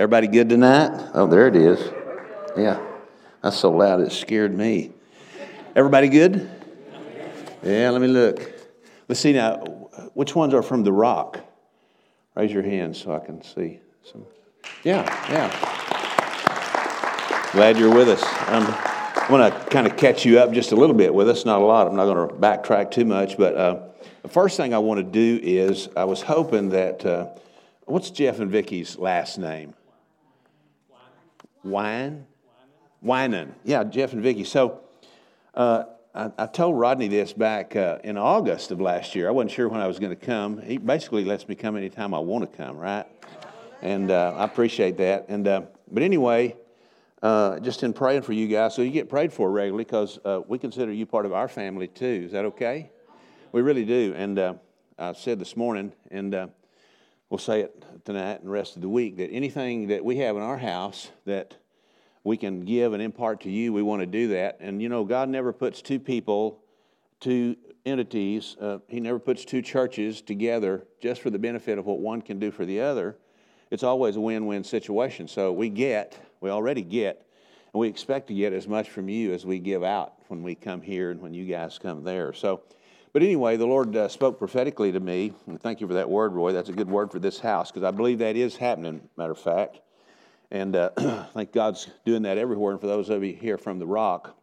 Everybody good tonight? Oh, there it is. Yeah, that's so loud it scared me. Everybody good? Yeah, let me look. Let's see now. Which ones are from the rock? Raise your hands so I can see some. Yeah, yeah. Glad you're with us. Um, I want to kind of catch you up just a little bit with us. Not a lot. I'm not going to backtrack too much, but uh, the first thing I want to do is I was hoping that. Uh, what's Jeff and Vicky's last name? Wine? Winan. Yeah, Jeff and Vicky. So uh, I, I, told Rodney this back uh, in August of last year. I wasn't sure when I was going to come. He basically lets me come anytime I want to come, right? And uh, I appreciate that. And uh, But anyway, uh, just in praying for you guys, so you get prayed for regularly because uh, we consider you part of our family too. Is that okay? We really do. And I said this morning, and we'll say it tonight and the rest of the week that anything that we have in our house that we can give and impart to you, we want to do that. And you know, God never puts two people, two entities, uh, He never puts two churches together just for the benefit of what one can do for the other. It's always a win win situation. So we get, we already get, and we expect to get as much from you as we give out when we come here and when you guys come there. So, but anyway, the Lord uh, spoke prophetically to me. And thank you for that word, Roy. That's a good word for this house because I believe that is happening, matter of fact. And uh, I think God's doing that everywhere. And for those of you here from the rock,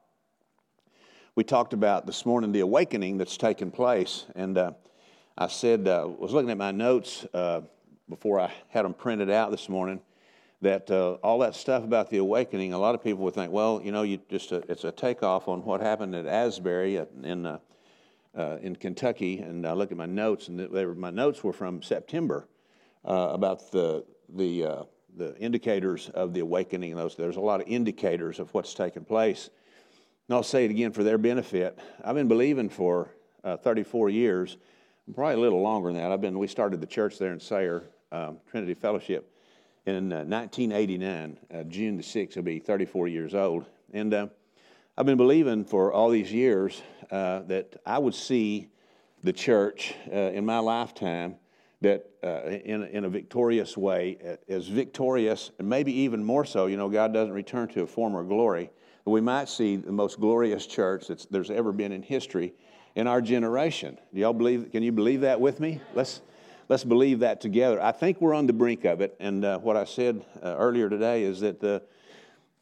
we talked about this morning the awakening that's taken place. And uh, I said, uh, was looking at my notes uh, before I had them printed out this morning that uh, all that stuff about the awakening, a lot of people would think, well, you know, you just it's a takeoff on what happened at Asbury in uh, in Kentucky, and I look at my notes, and were, my notes were from September uh, about the the uh, the indicators of the awakening. Those there's a lot of indicators of what's taken place. And I'll say it again for their benefit. I've been believing for uh, 34 years, probably a little longer than that. I've been. We started the church there in Sayre, um, Trinity Fellowship, in 1989. Uh, uh, June the 6th will be 34 years old, and I've been believing for all these years uh, that I would see the church uh, in my lifetime that uh, in, in a victorious way, as victorious, and maybe even more so, you know, God doesn't return to a former glory. We might see the most glorious church that there's ever been in history in our generation. Do y'all believe? Can you believe that with me? Let's let's believe that together. I think we're on the brink of it. And uh, what I said uh, earlier today is that the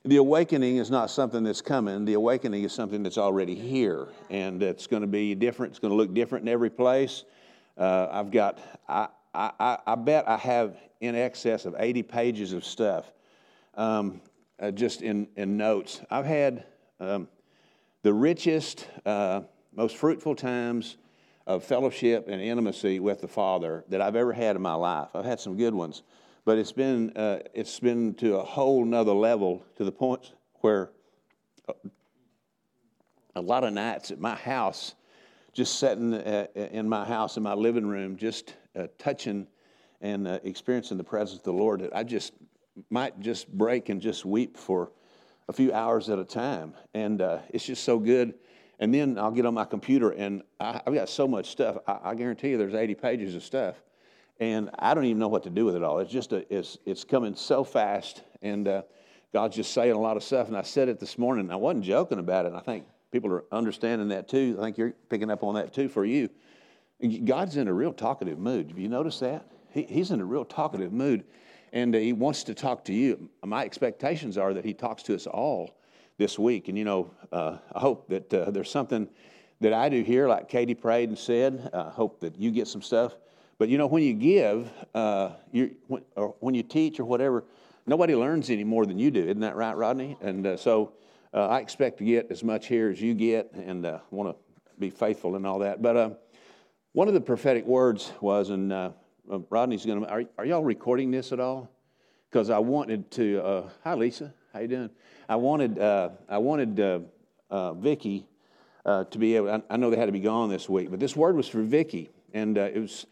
the awakening is not something that's coming. The awakening is something that's already here, and it's going to be different. It's going to look different in every place. Uh, I've got, I, I, I bet I have in excess of 80 pages of stuff um, uh, just in, in notes. I've had um, the richest, uh, most fruitful times of fellowship and intimacy with the Father that I've ever had in my life. I've had some good ones. But it's been, uh, it's been to a whole nother level to the point where a lot of nights at my house, just sitting uh, in my house, in my living room, just uh, touching and uh, experiencing the presence of the Lord, that I just might just break and just weep for a few hours at a time. And uh, it's just so good. And then I'll get on my computer and I, have got so much stuff. I, I guarantee you there's 80 pages of stuff and I don't even know what to do with it all. It's just a, it's it's coming so fast, and uh, God's just saying a lot of stuff. And I said it this morning. And I wasn't joking about it. And I think people are understanding that too. I think you're picking up on that too for you. God's in a real talkative mood. Have you noticed that? He, he's in a real talkative mood, and uh, He wants to talk to you. My expectations are that He talks to us all this week. And you know, uh, I hope that uh, there's something that I do here, like Katie prayed and said. I hope that you get some stuff but you know, when you give, uh, you when, or when you teach or whatever, nobody learns any more than you do. Isn't that right, Rodney? And uh, so uh, I expect to get as much here as you get, and uh, want to be faithful and all that. But uh, one of the prophetic words was, and uh, Rodney's going to. Are, are y'all recording this at all? Because I wanted to. hi, Lisa. How you doing? I wanted. I wanted Vicky to be able. I, I, know they had to be gone this week, but this word was for Vicky, and it was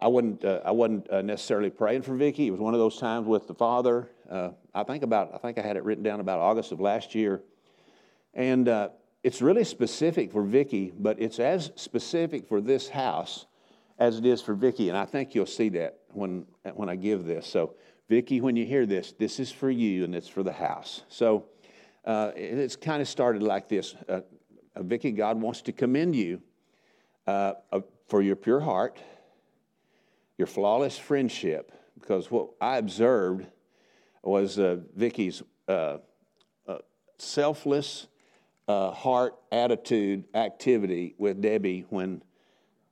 I wasn't, uh, I wasn't uh, necessarily praying for Vicky. It was one of those times with the father. Uh, I think about, I think I had it written down about August of last year, and uh, it's really specific for Vicky, but it's as specific for this house as it is for Vicky, and I think you'll see that when when I give this. So Vicki, when you hear this, this is for you and it's for the house. So uh, it's kind of started like this. Uh, uh, Vicki, God wants to commend you uh, uh, for your pure heart, your flawless friendship, because what I observed was uh, Vicki's selfless heart, attitude, activity with Debbie when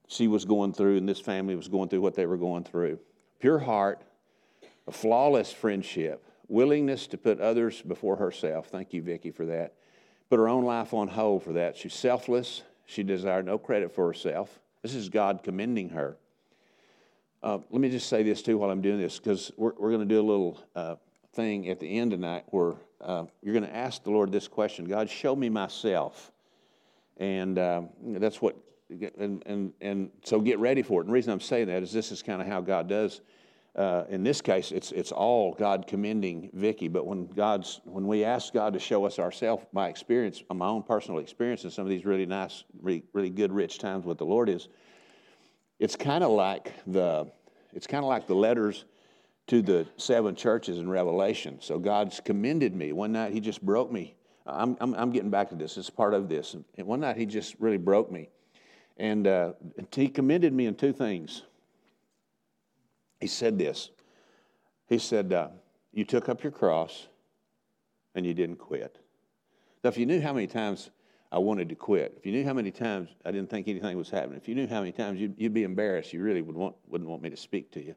she was going through and this family was going through what they were going through. Pure heart, a flawless friendship, willingness to put others before herself. Thank you, Vicki, for that. Put her own life on hold for that. She's selfless. She desired no credit for herself. This is God commending her. Uh, let me just say this too while I'm doing this, because we're, we're going to do a little uh, thing at the end tonight where uh, you're going to ask the Lord this question God, show me myself. And uh, that's what, and, and, and so get ready for it. And the reason I'm saying that is this is kind of how God does uh, in this case, it's, it's all God commending Vicki. But when God's when we ask God to show us ourselves, my experience, my own personal experience in some of these really nice, really, really good, rich times with the Lord is, it's kind of like the it's kind of like the letters to the seven churches in Revelation. So God's commended me. One night He just broke me. I'm, I'm, I'm getting back to this. It's part of this. And one night He just really broke me, and uh, He commended me in two things he said this. He said, uh, You took up your cross and you didn't quit. Now, if you knew how many times I wanted to quit, if you knew how many times I didn't think anything was happening, if you knew how many times you'd, you'd be embarrassed, you really would want, wouldn't want me to speak to you.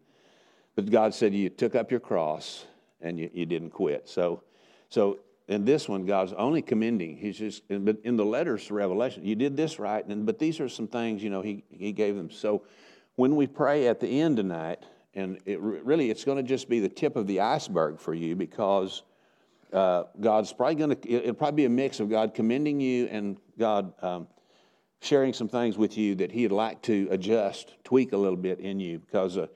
But God said, You took up your cross and you, you didn't quit. So, so in this one, God's only commending. He's just, but in the letters to Revelation, you did this right, and but these are some things you know He He gave them. So, when we pray at the end tonight, and it really it's going to just be the tip of the iceberg for you because uh, God's probably going to it'll probably be a mix of God commending you and God um, sharing some things with you that He'd like to adjust, tweak a little bit in you because uh,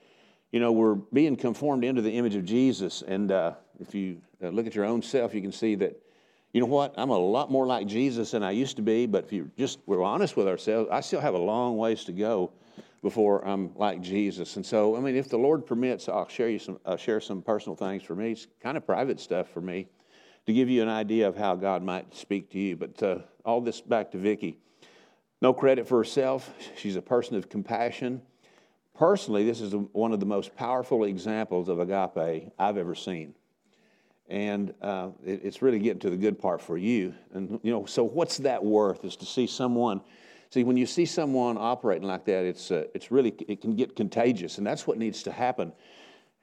you know we're being conformed into the image of Jesus, and uh, if you uh, look at your own self, you can see that. You know what? I'm a lot more like Jesus than I used to be, but if you just we're honest with ourselves, I still have a long ways to go before I'm like Jesus. And so, I mean, if the Lord permits, I'll share you some, I'll share some personal things for me. It's kind of private stuff for me to give you an idea of how God might speak to you. But uh, all this back to Vicki. No credit for herself. She's a person of compassion. Personally, this is one of the most powerful examples of agape I've ever seen. And uh, it, it's really getting to the good part for you. And, you know, so what's that worth is to see someone See, when you see someone operating like that, it's, uh, it's really, it can get contagious, and that's what needs to happen.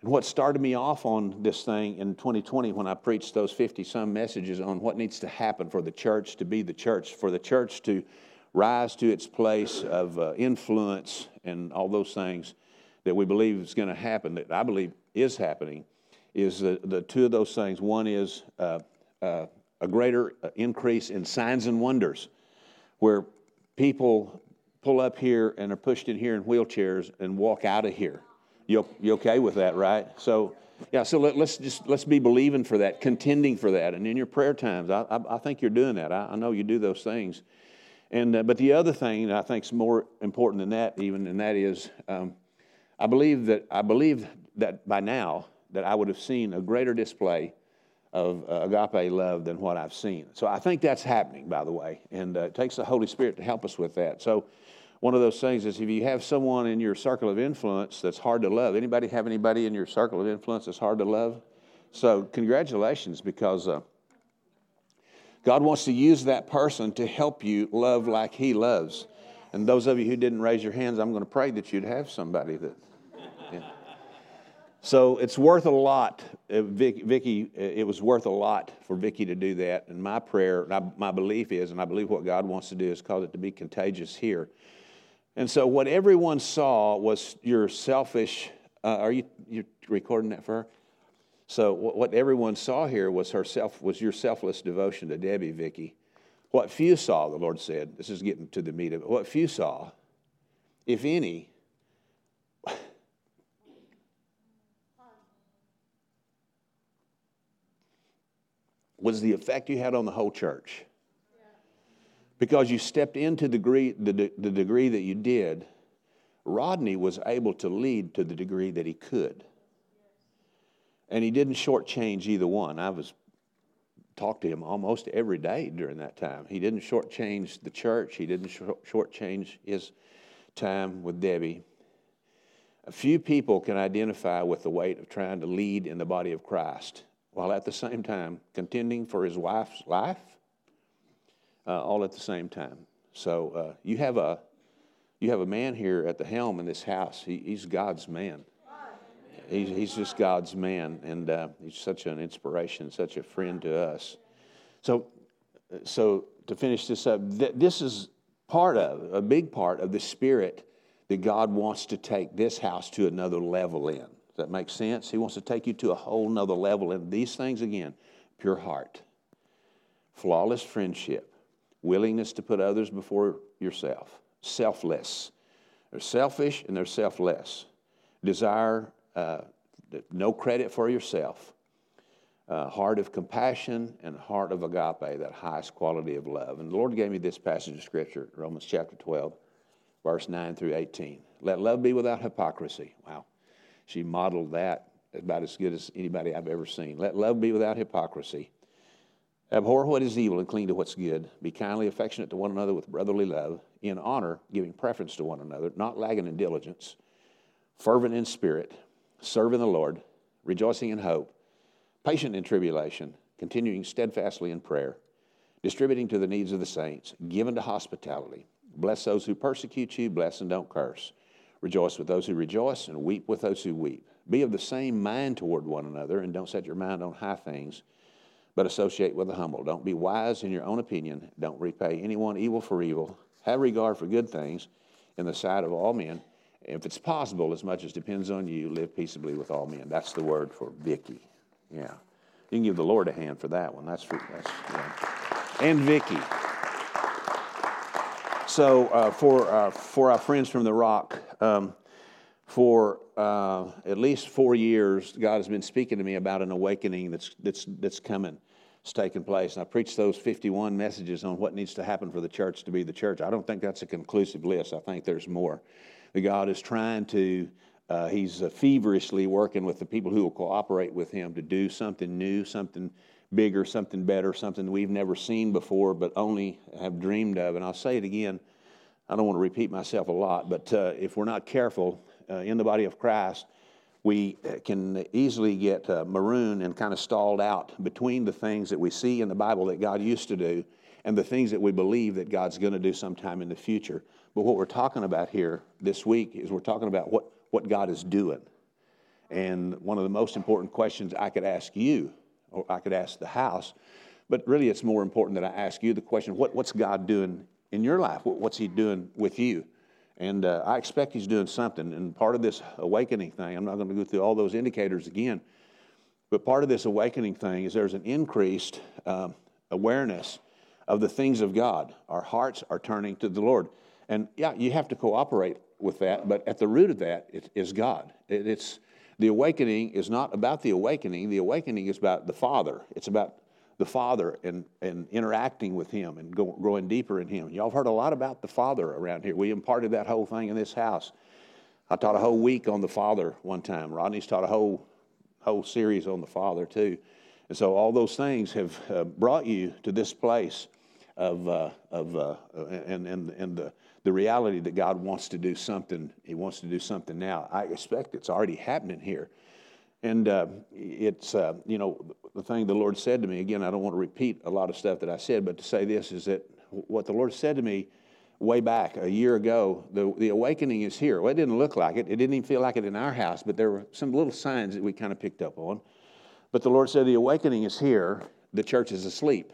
And what started me off on this thing in 2020 when I preached those 50 some messages on what needs to happen for the church to be the church, for the church to rise to its place of uh, influence and all those things that we believe is going to happen, that I believe is happening, is the, the two of those things. One is uh, uh, a greater uh, increase in signs and wonders, where people pull up here and are pushed in here in wheelchairs and walk out of here. You, you okay with that, right? So, yeah, so let, us just let's be believing for that, contending for that. And in your prayer times, I, I, I think you're doing that. I, I, know you do those things. And, uh, but the other thing that I think is more important than that, even, and that is, um, I believe that I believe that by now that I would have seen a greater display of uh, agape love than what I've seen. So I think that's happening, by the way, and uh, it takes the Holy Spirit to help us with that. So one of those things is if you have someone in your circle of influence that's hard to love. Anybody have anybody in your circle of influence that's hard to love? So congratulations, because uh, God wants to use that person to help you love like He loves. And those of you who didn't raise your hands, I'm going to pray that you'd have somebody that. Yeah. So it's worth a lot, uh, Vicki. Uh, it was worth a lot for Vicki to do that. And my prayer, my belief is, and I believe what God wants to do is cause it to be contagious here. And so what everyone saw was your selfish. Uh, are you you recording that for her? So what everyone saw here was her self was your selfless devotion to Debbie, Vicky. What few saw, the Lord said. This is getting to the meat of it. What few saw, if any, was the effect you had on the whole church. Because you stepped into the degree, the, the degree that you did, Rodney was able to lead to the degree that he could. And he didn't shortchange either one. I was talked to him almost every day during that time. He didn't shortchange the church. He didn't shortchange his time with Debbie. A few people can identify with the weight of trying to lead in the body of Christ while at the same time contending for his wife's life, uh, all at the same time. So uh, you have a you have a man here at the helm in this house. He, he's God's man. He's, he's just God's man, and uh, he's such an inspiration, such a friend to us. So, so to finish this up, th- this is part of a big part of the spirit that God wants to take this house to another level in. Does that make sense? He wants to take you to a whole nother level. And these things again, pure heart, flawless friendship, willingness to put others before yourself, selfless. They're selfish and they're selfless. Desire uh, no credit for yourself, heart of compassion, and heart of agape, that highest quality of love. And the Lord gave me this passage of Scripture, Romans chapter 12, verse 9 through 18. Let love be without hypocrisy. Wow. She modeled that about as good as anybody I've ever seen. Let love be without hypocrisy. Abhor what is evil and cling to what's good. Be kindly affectionate to one another with brotherly love, in honor, giving preference to one another, not lagging in diligence, fervent in spirit serving the Lord, rejoicing in hope, patient in tribulation, continuing steadfastly in prayer, distributing to the needs of the saints, given to hospitality. Bless those who persecute you, bless and don't curse. Rejoice with those who rejoice, and weep with those who weep. Be of the same mind toward one another, and don't set your mind on high things, but associate with the humble. Don't be wise in your own opinion. Don't repay anyone evil for evil. Have regard for good things in the sight of all men if it's possible, as much as depends on you, live peaceably with all men. That's the word for Vicky. Yeah. You can give the Lord a hand for that one. That's for, that's, yeah. And Vicky. So uh, for, uh, for our friends from the Rock, um, for uh, at least four years, God has been speaking to me about an awakening that's, that's, that's coming. It's taken place. And I preached those 51 messages on what needs to happen for the church to be the church. I don't think that's a conclusive list. I think there's more God is trying to, uh, He's uh, feverishly working with the people who will cooperate with Him to do something new, something bigger, something better, something we've never seen before, but only have dreamed of. And I'll say it again. I don't want to repeat myself a lot, but uh, if we're not careful uh, in the body of Christ, we uh, can easily get uh, marooned and kind of stalled out between the things that we see in the Bible that God used to do and the things that we believe that God's going to do sometime in the future. But what we're talking about here this week is we're talking about what, what God is doing. And one of the most important questions I could ask you, or I could ask the house, but really it's more important that I ask you the question what, what's God doing in your life? What's He doing with you? And uh, I expect He's doing something. And part of this awakening thing, I'm not going to go through all those indicators again, but part of this awakening thing is there's an increased um, awareness of the things of God. Our hearts are turning to the Lord. And yeah, you have to cooperate with that, but at the root of that is God. it's the awakening is not about the awakening. The awakening is about the Father. It's about the Father and, and interacting with Him and go, growing deeper in Him. Y'all have heard a lot about the Father around here. We imparted that whole thing in this house. I taught a whole week on the Father one time. Rodney's taught a whole whole series on the Father too. And so all those things have uh, brought you to this place of, uh, of uh, and, and, and the the reality that God wants to do something. He wants to do something now. I expect it's already happening here. And uh, it's, uh, you know, the thing the Lord said to me, again, I don't want to repeat a lot of stuff that I said, but to say this is that what the Lord said to me way back a year ago, the, the awakening is here. Well, it didn't look like it. It didn't even feel like it in our house, but there were some little signs that we kind of picked up on. But the Lord said, the awakening is here. The church is asleep.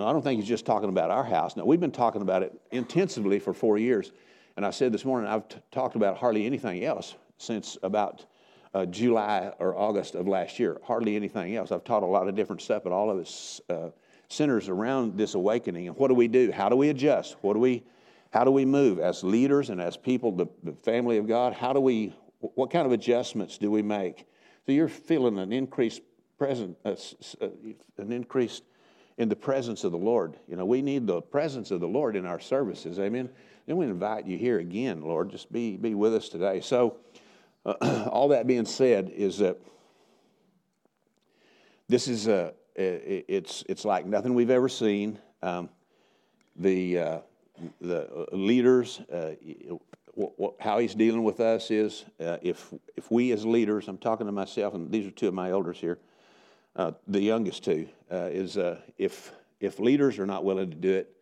Now, I don't think he's just talking about our house. Now, we've been talking about it intensively for four years. And I said this morning, I've t- talked about hardly anything else since about uh, July or August of last year. Hardly anything else. I've taught a lot of different stuff, but all of this uh, centers around this awakening. And what do we do? How do we adjust? What do we, how do we move as leaders and as people, the, the family of God? How do we, what kind of adjustments do we make? So you're feeling an increased present, uh, uh an increased in the presence of the Lord. You know, we need the presence of the Lord in our services. Amen. Then we invite you here again, Lord. Just be, be with us today. So, uh, all that being said, is that this is a, it's, it's like nothing we've ever seen. Um, the, uh, the leaders, uh, how he's dealing with us is uh, if, if we as leaders, I'm talking to myself, and these are two of my elders here, uh, the youngest two, uh, is uh, if, if leaders are not willing to do it,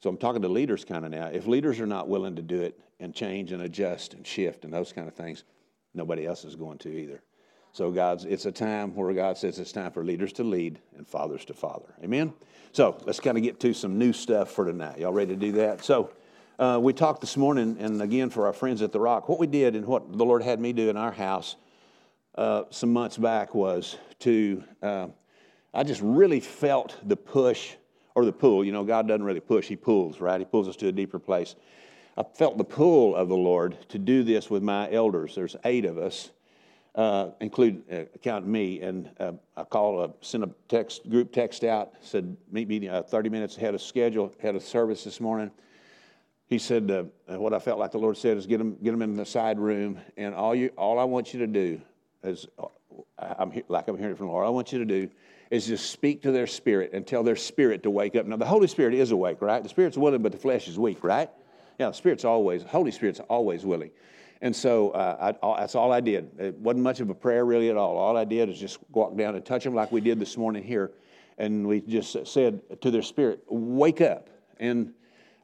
so I'm talking to leaders kind of now, if leaders are not willing to do it and change and adjust and shift and those kind of things, nobody else is going to either. So God's it's a time where God says it's time for leaders to lead and fathers to father. Amen. So let's kind of get to some new stuff for tonight. Y'all ready to do that? So uh, we talked this morning, and again for our friends at the Rock, what we did and what the Lord had me do in our house uh, some months back was to. Uh, I just really felt the push or the pull. You know, God doesn't really push; He pulls. Right? He pulls us to a deeper place. I felt the pull of the Lord to do this with my elders. There's eight of us uh, include uh, count me, and uh, I called, uh, sent a text group text out, said meet me uh, 30 minutes ahead of schedule, ahead of service this morning. He said uh, what I felt like the Lord said is get them get them in the side room, and all you all I want you to do is I'm like I'm hearing from Lord. I want you to do is just speak to their spirit and tell their spirit to wake up. Now the Holy Spirit is awake, right? The Spirit's willing, but the flesh is weak, right? Yeah, the Spirit's always Holy Spirit's always willing. And so uh, I, that's all I did. It wasn't much of a prayer really at all. All I did is just walk down and touch them like we did this morning here. And we just said to their spirit, Wake up. And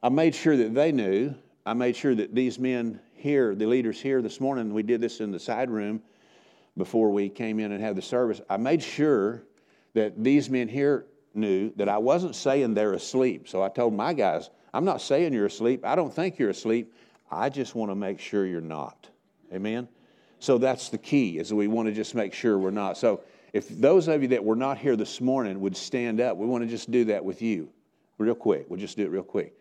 I made sure that they knew. I made sure that these men here, the leaders here this morning, we did this in the side room before we came in and had the service. I made sure that these men here knew that I wasn't saying they're asleep. So I told my guys, I'm not saying you're asleep. I don't think you're asleep. I just want to make sure you're not. Amen? So that's the key, is we want to just make sure we're not. So if those of you that were not here this morning would stand up, we want to just do that with you real quick. We'll just do it real quick.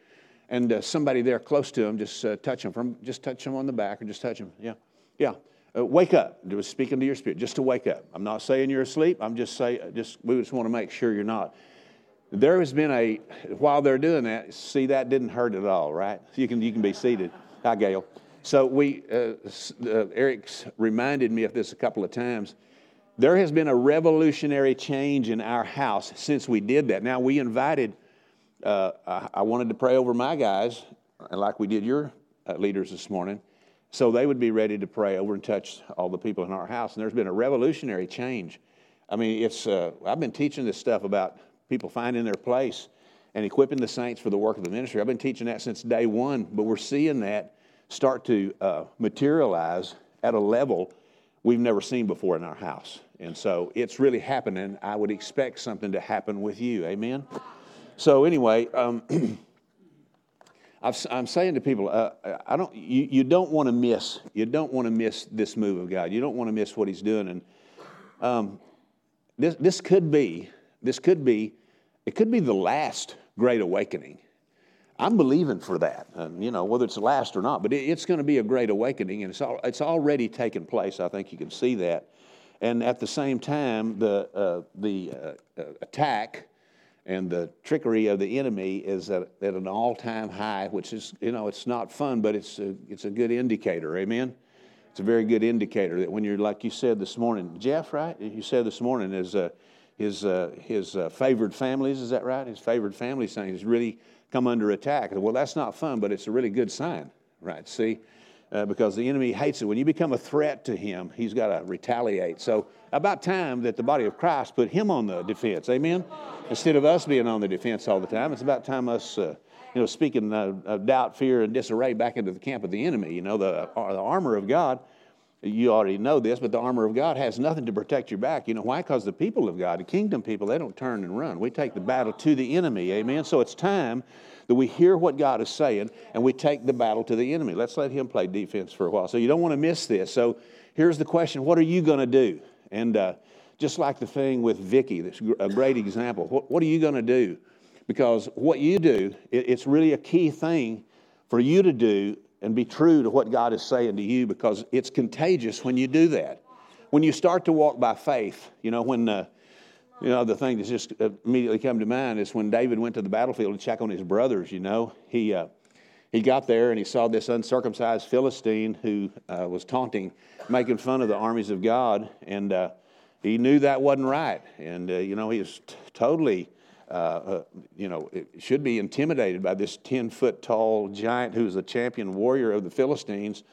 And uh, somebody there close to them, just uh, touch them from, just touch them on the back or just touch them. Yeah, yeah. Uh, wake up. It was speaking to your spirit, just to wake up. I'm not saying you're asleep. I'm just saying, just we just want to make sure you're not. There has been a while they're doing that. See, that didn't hurt at all, right? You can you can be seated. Hi, Gail. So we, uh, uh, Eric's reminded me of this a couple of times. There has been a revolutionary change in our house since we did that. Now we invited. Uh, I, I, wanted to pray over my guys, like we did your uh, leaders this morning, so they would be ready to pray over and touch all the people in our house. And there's been a revolutionary change. I mean, it's. Uh, I've been teaching this stuff about people finding their place and equipping the saints for the work of the ministry. I've been teaching that since day one, but we're seeing that start to uh, materialize at a level we've never seen before in our house. And so it's really happening. I would expect something to happen with you. Amen? So, anyway, um, I'm saying to people, uh, I don't, you, you don't want to miss, you don't want to miss this move of God. You don't want to miss what He's doing. And um, this, this could be, this could be, it could be the last great awakening. I'm believing for that, and you know whether it's the last or not, but it, it's going to be a great awakening, and it's all, it's already taken place. I think you can see that, and at the same time, the uh, the uh, uh attack and the trickery of the enemy is at, at an all-time high, which is you know it's not fun, but it's a, it's a good indicator. Amen. It's a very good indicator that when you're like you said this morning, Jeff, right? You said this morning is uh, his uh, his uh, favored families. Is that right? His favored family saying is really come under attack. Well, that's not fun, but it's a really good sign, right? See, uh, because the enemy hates it. When you become a threat to him, he's got to retaliate. So, about time that the body of Christ put him on the defense. Amen. Instead of us being on the defense all the time, it's about time us. Uh, you know, speaking of doubt, fear, and disarray back into the camp of the enemy. You know, the, uh, the armor of God you already know this, but the armor of God has nothing to protect your back. You know why? Because the people of God, the kingdom people, they don't turn and run. We take the battle to the enemy. Amen. So it's time that we hear what God is saying and we take the battle to the enemy. Let's let him play defense for a while. So you don't want to miss this. So here's the question What are you going to do? And uh, just like the thing with Vicky, that's a great example. What, what are you going to do? Because what you do, it, it's really a key thing for you to do and be true to what God is saying to you because it's contagious when you do that. When you start to walk by faith, you know, when, uh, you know, the thing that's just immediately come to mind is when David went to the battlefield to check on his brothers, you know, he, uh, he got there and he saw this uncircumcised Philistine who uh, was taunting, making fun of the armies of God. And, uh, he knew that wasn't right. And, uh, you know, he was t- totally, uh, uh, you know, should be intimidated by this 10 foot tall giant who's the champion warrior of the Philistines.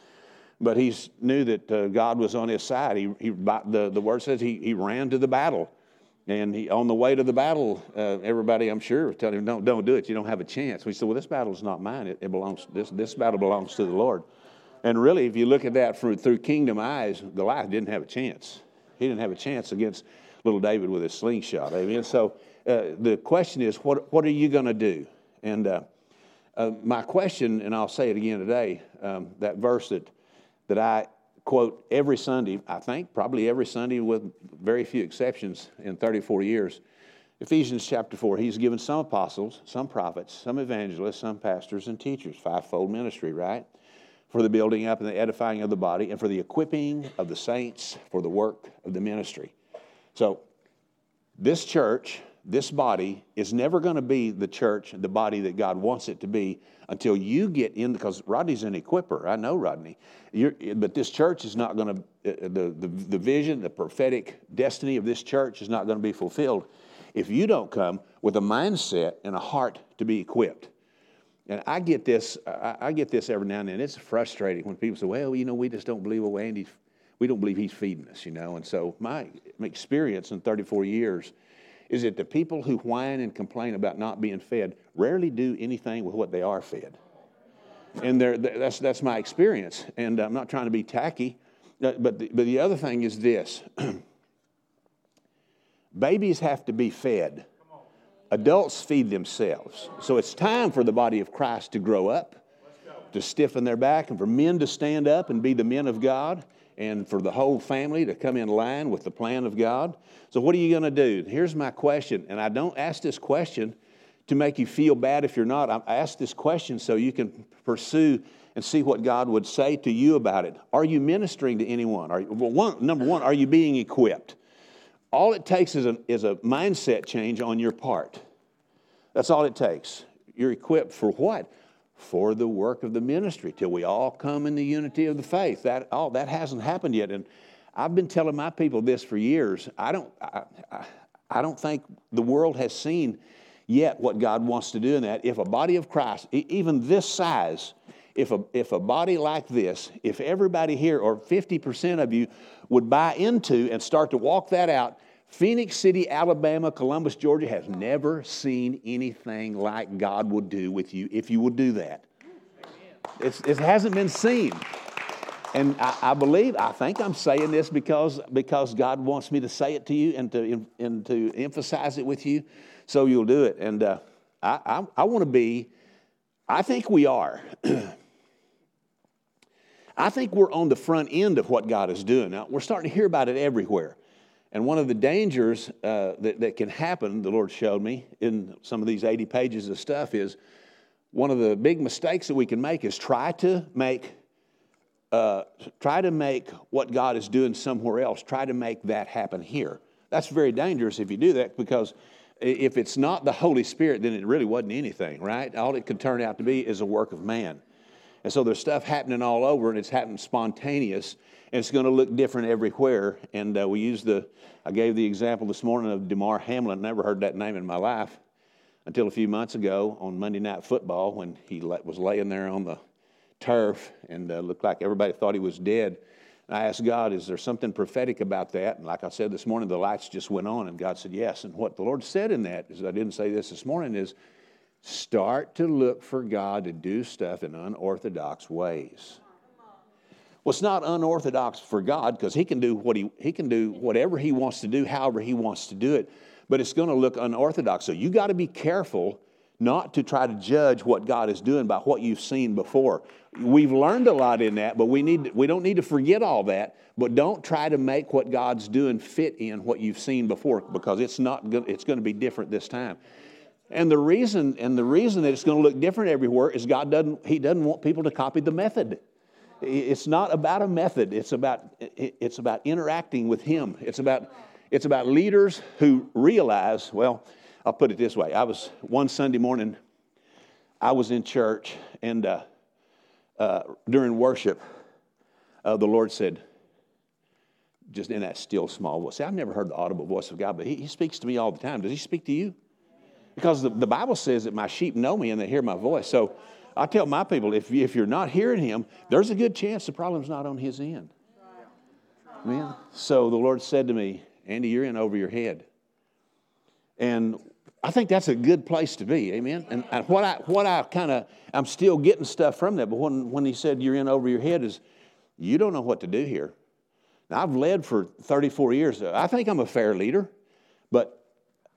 But he knew that uh, God was on his side. He, he, the, the word says he, he ran to the battle. And he, on the way to the battle, uh, everybody, I'm sure, was telling him, don't, don't do it. You don't have a chance. We said, well, this battle is not mine. It, it belongs, this, this battle belongs to the Lord. And really, if you look at that through, through kingdom eyes, Goliath didn't have a chance. He didn't have a chance against little David with his slingshot. Amen. So uh, the question is, what, what are you going to do? And uh, uh, my question, and I'll say it again today, um, that verse that, that I quote every Sunday, I think probably every Sunday with very few exceptions in 34 years. Ephesians chapter 4, he's given some apostles, some prophets, some evangelists, some pastors and teachers, fivefold ministry, right? for the building up and the edifying of the body, and for the equipping of the saints for the work of the ministry. So, this church, this body, is never going to be the church, the body that God wants it to be until you get in, because Rodney's an equiper. I know Rodney. You're, but this church is not going to, uh, the, the, the vision, the prophetic destiny of this church is not going to be fulfilled if you don't come with a mindset and a heart to be equipped. And I get this, I, get this every now and then. It's frustrating when people say, well, you know, we just don't believe, well, Andy's, we don't believe he's feeding us, you know. And so my experience in 34 years is that the people who whine and complain about not being fed rarely do anything with what they are fed. And that's, that's my experience. And I'm not trying to be tacky, uh, but the, but the other thing is this babies have to be fed. Adults feed themselves. So it's time for the body of Christ to grow up, to stiffen their back, and for men to stand up and be the men of God, and for the whole family to come in line with the plan of God. So, what are you going to do? Here's my question, and I don't ask this question to make you feel bad if you're not. I ask this question so you can pursue and see what God would say to you about it. Are you ministering to anyone? Are, well, one, number one, are you being equipped? All it takes is a, is a mindset change on your part. That's all it takes. You're equipped for what? For the work of the ministry till we all come in the unity of the faith. That all oh, that hasn't happened yet, and I've been telling my people this for years. I don't, I, I, I don't think the world has seen yet what God wants to do in that. If a body of Christ, even this size, if a, if a body like this, if everybody here, or 50% of you, would buy into and start to walk that out, Phenix City, Alabama, Columbus, Georgia has never seen anything like God would do with you if you would do that. It hasn't been seen. And I, I, believe, I think I'm saying this because, because God wants me to say it to you and to, and to emphasize it with you, so you'll do it. And uh, I, I, I want to be, I think we are. I think we're on the front end of what God is doing. Now, we're starting to hear about it everywhere. And one of the dangers uh, that, that can happen, the Lord showed me in some of these 80 pages of stuff, is one of the big mistakes that we can make is try to make uh, try to make what God is doing somewhere else, try to make that happen here. That's very dangerous if you do that because if it's not the Holy Spirit, then it really wasn't anything, right? All it could turn out to be is a work of man. And so there's stuff happening all over, and it's happening spontaneous, and it's going to look different everywhere. And uh, we used the, I gave the example this morning of Damar Hamlin. Never heard that name in my life until a few months ago on Monday Night Football when he was laying there on the turf and uh, looked like everybody thought he was dead. And I asked God, is there something prophetic about that? And like I said this morning, the lights just went on, and God said yes. And what the Lord said in that is, I didn't say this this morning, is Start to look for God to do stuff in unorthodox ways. Well, it's not unorthodox for God because He can do he, he can do whatever He wants to do, however He wants to do it, but it's going to look unorthodox. So you got to be careful not to try to judge what God is doing by what you've seen before. We've learned a lot in that, but we need we don't need to forget all that. But don't try to make what God's doing fit in what you've seen before because it's not it's going to be different this time. And the reason, and the reason that it's going to look different everywhere is God doesn't, He doesn't want people to copy the method. It's not about a method. It's about, it's about interacting with Him. It's about, it's about leaders who realize, well, I'll put it this way. I was one Sunday morning, I was in church, and uh, uh, during worship, uh, the Lord said, just in that still small voice. See, I've never heard the audible voice of God, but he, he speaks to me all the time. Does he speak to you? Because the, the Bible says that my sheep know me and they hear my voice. So I tell my people if, if you're not hearing him, there's a good chance the problem's not on his end. Man. So the Lord said to me, Andy, you're in over your head. And I think that's a good place to be, amen. And, and what I what I kind of I'm still getting stuff from that, but when when he said you're in over your head is you don't know what to do here. Now I've led for 34 years. I think I'm a fair leader, but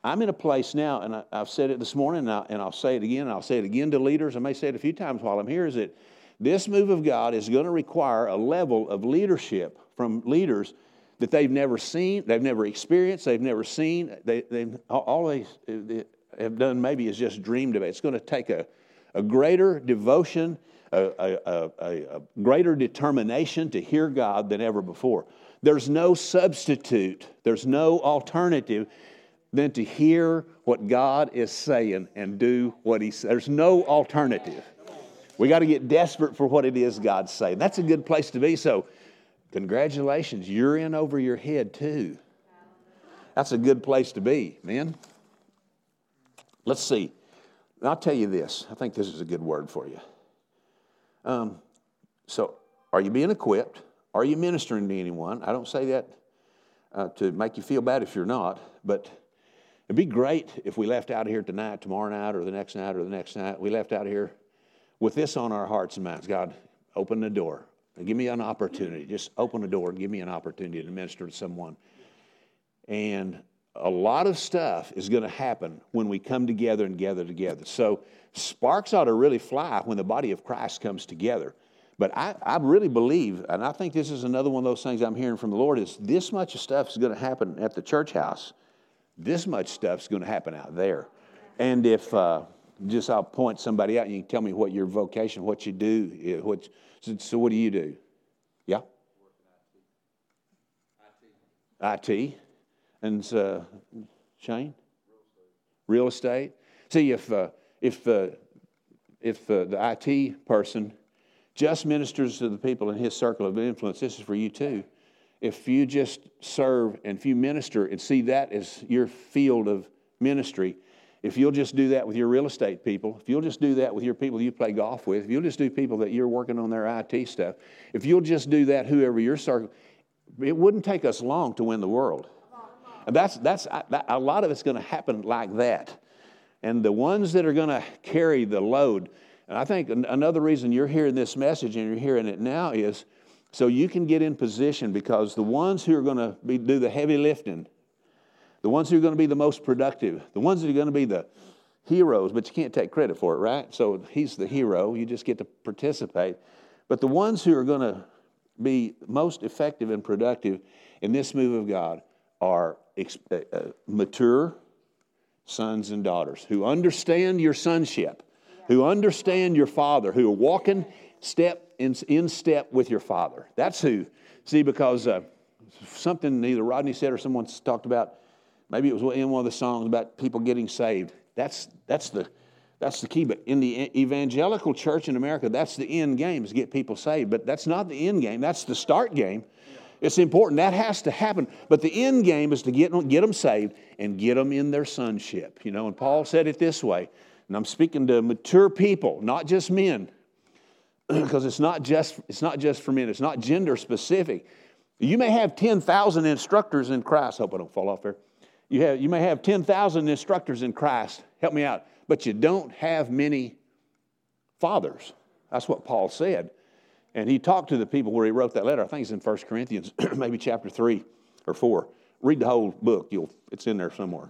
I'm in a place now, and I, have said it this morning, and, I, and I'll say it again, and I'll say it again to leaders. I may say it a few times while I'm here. Is that this move of God is going to require a level of leadership from leaders that they've never seen, they've never experienced, they've never seen. They, they've all they have done maybe is just dreamed of it. It's going to take a, a greater devotion, a, a, a, a greater determination to hear God than ever before. There's no substitute, there's no alternative than to hear what God is saying and do what He says. There's no alternative. We got to get desperate for what it is God's saying. That's a good place to be. So, congratulations, you're in over your head too. That's a good place to be, man. Let's see. I'll tell you this. I think this is a good word for you. Um, so, are you being equipped? Are you ministering to anyone? I don't say that uh, to make you feel bad if you're not, but it'd be great if we left out here tonight, tomorrow night, or the next night, or the next night. We left out here with this on our hearts and minds. God, open the door give me an opportunity. Just open the door and give me an opportunity to minister to someone. And a lot of stuff is going to happen when we come together and gather together. So sparks ought to really fly when the body of Christ comes together. But I, I really believe, and I think this is another one of those things I'm hearing from the Lord, is this much of stuff is going to happen at the church house. This much stuff is going to happen out there. And if uh, just I'll point somebody out and you can tell me what your vocation, what you do, what, so, so what do you do? Yeah? IT. IT. And uh, Shane? Real estate. See, if, uh, if, uh, if uh, the IT person just ministers to the people in his circle of influence, this is for you too. If you just serve and if you minister and see that as your field of ministry, if you'll just do that with your real estate people, if you'll just do that with your people you play golf with, if you'll just do people that you're working on their IT stuff, if you'll just do that, whoever your circle, it wouldn't take us long to win the world. And that's, that's a lot of it's going to happen like that. And the ones that are going to carry the load, and I think another reason you're hearing this message and you're hearing it now is so you can get in position because the ones who are going to do the heavy lifting, the ones who are going to be the most productive, the ones who are going to be the heroes, but you can't take credit for it, right? So he's the hero, you just get to participate. But the ones who are going to be most effective and productive in this move of God are uh, uh, mature sons and daughters who understand your sonship, who understand your father, who are walking step in, in step with your father. That's who. See, because uh, something either Rodney said or someone talked about, maybe it was in one of the songs about people getting saved. That's, that's, the, that's the key. But in the evangelical church in America, that's the end game is get people saved. But that's not the end game. That's the start game. It's important. That has to happen. But the end game is to get get them saved and get them in their sonship. You know, and Paul said it this way, and I'm speaking to mature people, not just men, because it's not just it's not just for men. It's not gender specific. You may have 10,000 instructors in Christ. Hope I don't fall off there. You, have, you may have 10,000 instructors in Christ. Help me out. But you don't have many fathers. That's what Paul said. And he talked to the people where he wrote that letter. I think it's in 1 Corinthians, maybe chapter 3 or 4. Read the whole book, You'll, it's in there somewhere.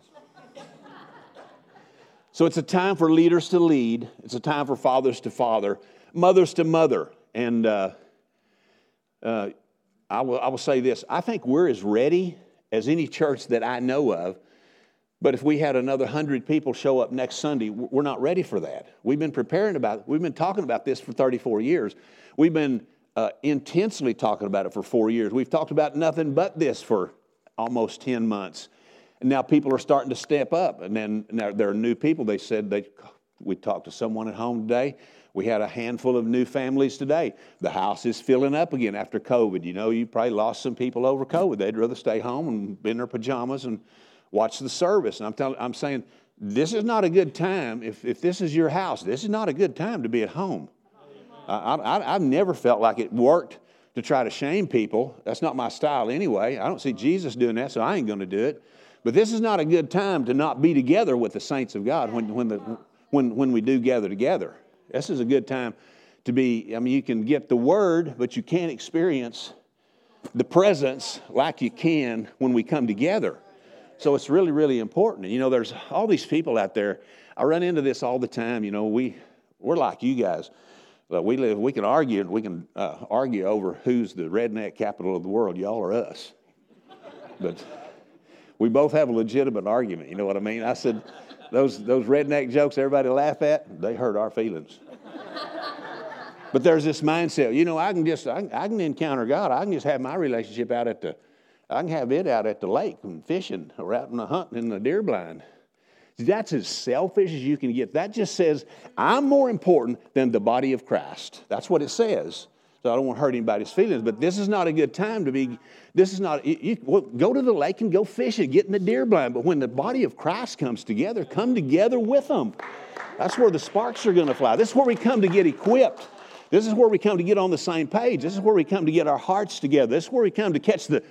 so it's a time for leaders to lead, it's a time for fathers to father, mothers to mother. And uh, uh, I, will, I will say this I think we're as ready as any church that I know of. But if we had another hundred people show up next Sunday, we're not ready for that. We've been preparing about, we've been talking about this for 34 years. We've been uh, intensely talking about it for four years. We've talked about nothing but this for almost 10 months. And now people are starting to step up. And then now there are new people. They said they, we talked to someone at home today. We had a handful of new families today. The house is filling up again after COVID. You know, you probably lost some people over COVID. They'd rather stay home and be in their pajamas and watch the service. And I'm, telling, I'm saying, this is not a good time. If, if this is your house, this is not a good time to be at home. I, I, I've never felt like it worked to try to shame people. That's not my style anyway. I don't see Jesus doing that, so I ain't going to do it. But this is not a good time to not be together with the saints of God when, when, the, when, when we do gather together. This is a good time to be, I mean, you can get the word, but you can't experience the presence like you can when we come together. So it's really, really important. And, You know, there's all these people out there. I run into this all the time. You know, we, we're like you guys. But we live, we can argue, we can uh, argue over who's the redneck capital of the world, y'all or us. But we both have a legitimate argument. You know what I mean? I said, those, those redneck jokes everybody laugh at, they hurt our feelings. but there's this mindset, you know, I can just, I, I, can encounter God. I can just have my relationship out at the, I can have it out at the lake and fishing or out in the hunting in the deer blind. That's as selfish as you can get. That just says, I'm more important than the body of Christ. That's what it says. So I don't want to hurt anybody's feelings, but this is not a good time to be. This is not. You, you well, go to the lake and go fishing, get in the deer blind. But when the body of Christ comes together, come together with them. That's where the sparks are going to fly. This is where we come to get equipped. This is where we come to get on the same page. This is where we come to get our hearts together. This is where we come to catch the,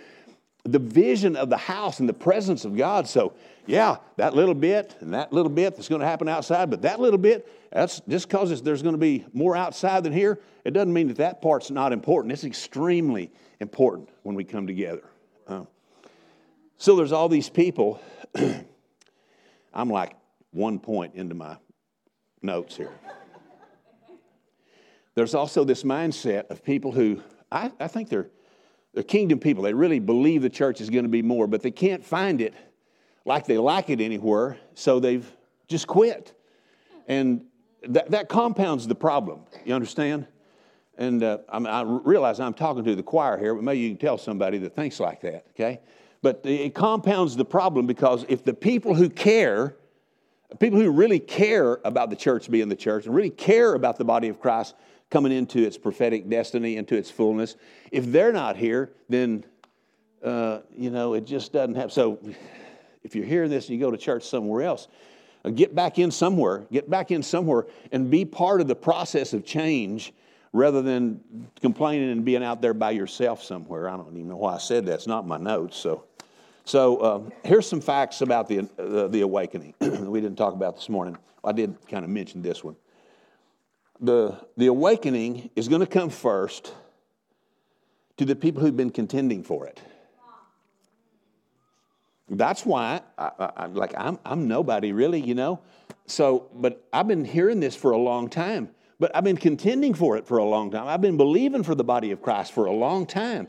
the vision of the house and the presence of God. So, yeah, that little bit and that little bit that's going to happen outside, but that little bit, that's just because there's going to be more outside than here, it doesn't mean that that part's not important. It's extremely important when we come together. Uh, so there's all these people. I'm like one point into my notes here. There's also this mindset of people who I, I think they're they're kingdom people. They really believe the church is going to be more, but they can't find it like they like it anywhere, so they've just quit. And that, that compounds the problem. You understand? And uh, I realize I'm talking to the choir here, but maybe you can tell somebody that thinks like that, okay? But it compounds the problem because if the people who care, people who really care about the church being the church and really care about the body of Christ, coming into its prophetic destiny, into its fullness. If they're not here, then, uh, you know, it just doesn't have. So if you're hearing this and you go to church somewhere else, uh, get back in somewhere, get back in somewhere and be part of the process of change rather than complaining and being out there by yourself somewhere. I don't even know why I said that. It's not my notes. So, so uh, here's some facts about the, uh, the awakening we didn't talk about this morning. I did kind of mention this one the, the awakening is going to come first to the people who've been contending for it. That's why, I, I, like, I'm, I'm nobody really, you know. So, but I've been hearing this for a long time. But I've been contending for it for a long time. I've been believing for the body of Christ for a long time.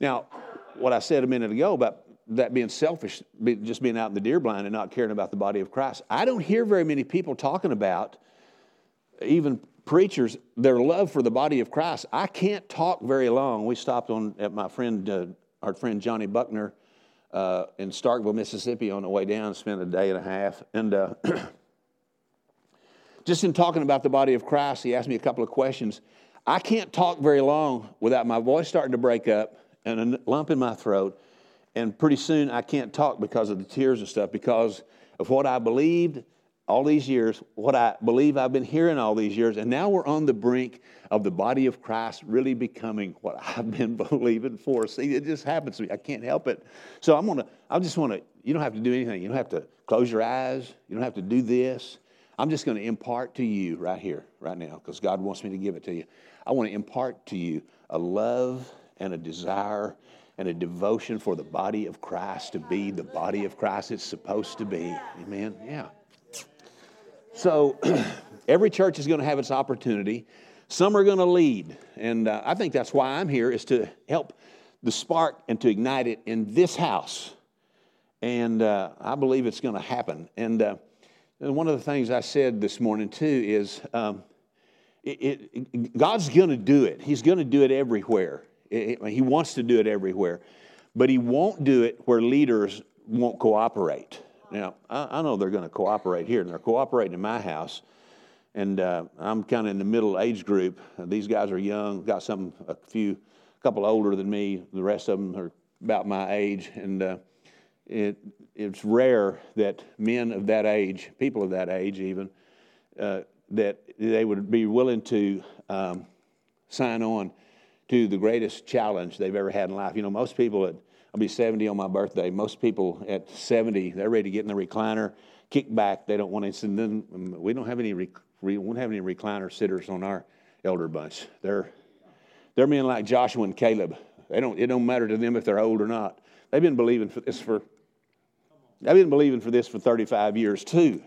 Now, what I said a minute ago about that being selfish, just being out in the deer blind and not caring about the body of Christ, I don't hear very many people talking about even preachers, their love for the body of Christ. I can't talk very long. We stopped on at my friend, uh, our friend Johnny Buckner uh, in Starkville, Mississippi on the way down, spent a day and a half. And uh, just in talking about the body of Christ, he asked me a couple of questions. I can't talk very long without my voice starting to break up and a lump in my throat. And pretty soon I can't talk because of the tears and stuff, because of what I believed all these years, what I believe I've been hearing all these years, and now we're on the brink of the body of Christ really becoming what I've been believing for. See, it just happens to me. I can't help it. So I'm gonna, I just wanna, you don't have to do anything. You don't have to close your eyes. You don't have to do this. I'm just gonna impart to you right here, right now, because God wants me to give it to you. I wanna impart to you a love and a desire and a devotion for the body of Christ to be the body of Christ it's supposed to be. Amen? Yeah. So every church is going to have its opportunity. Some are going to lead. And uh, I think that's why I'm here, is to help the spark and to ignite it in this house. And uh, I believe it's going to happen. And, uh, and, one of the things I said this morning, too, is um, it, it, God's going to do it. He's going to do it everywhere. It, he wants to do it everywhere. But He won't do it where leaders won't cooperate. Now, I, I know they're going to cooperate here, and they're cooperating in my house. and uh, I'm kind of in the middle age group. these guys are young, got some, a few, a couple older than me. The rest of them are about my age, and uh, it, it's rare that men of that age, people of that age even, uh, that they would be willing to um, sign on to the greatest challenge they've ever had in life. You know, most people at I'll be 70 on my birthday. Most people at 70, they're ready to get in the recliner, kick back. They don't want to. And then we don't have any. we won't have any recliner sitters on our elder bunch. They're they're men like Joshua and Caleb. They don't. It don't matter to them if they're old or not. They've been believing for this for. They've been believing for this for 35 years too,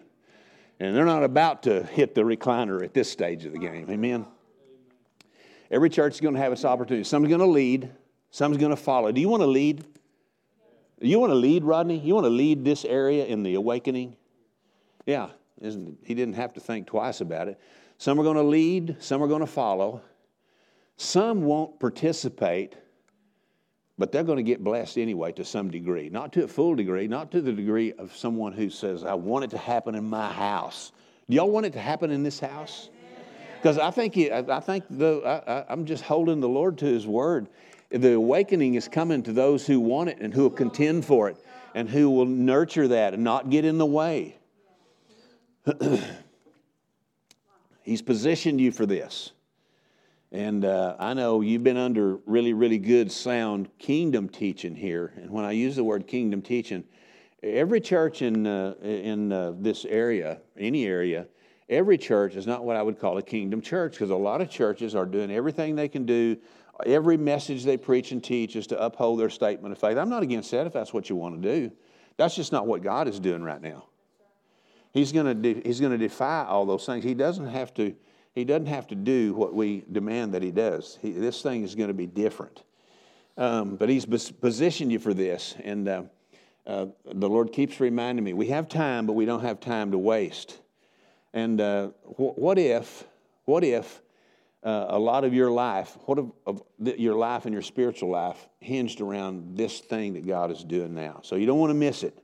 and they're not about to hit the recliner at this stage of the game. Amen. Every church is going to have its opportunity. Some's going to lead. Some's going to follow. Do you want to lead? You want to lead, Rodney? You want to lead this area in the awakening? Yeah, he didn't have to think twice about it. Some are going to lead, some are going to follow. Some won't participate, but they're going to get blessed anyway to some degree. Not to a full degree, not to the degree of someone who says, I want it to happen in my house. Do y'all want it to happen in this house? Because I think, I think the, I, I'm just holding the Lord to His word. The awakening is coming to those who want it and who will contend for it and who will nurture that and not get in the way. He's positioned you for this. And uh, I know you've been under really, really good, sound kingdom teaching here. And when I use the word kingdom teaching, every church in, uh, in uh, this area, any area, every church is not what I would call a kingdom church because a lot of churches are doing everything they can do. Every message they preach and teach is to uphold their statement of faith. I'm not against that if that's what you want to do. That's just not what God is doing right now. He's going to de- he's going to defy all those things. He doesn't have to he doesn't have to do what we demand that he does. He, this thing is going to be different. Um, but he's positioned you for this, and uh, uh, the Lord keeps reminding me we have time, but we don't have time to waste. And uh, wh- what if, what if uh, a lot of your life, what if, of your life and your spiritual life hinged around this thing that God is doing now? So you don't want to miss it.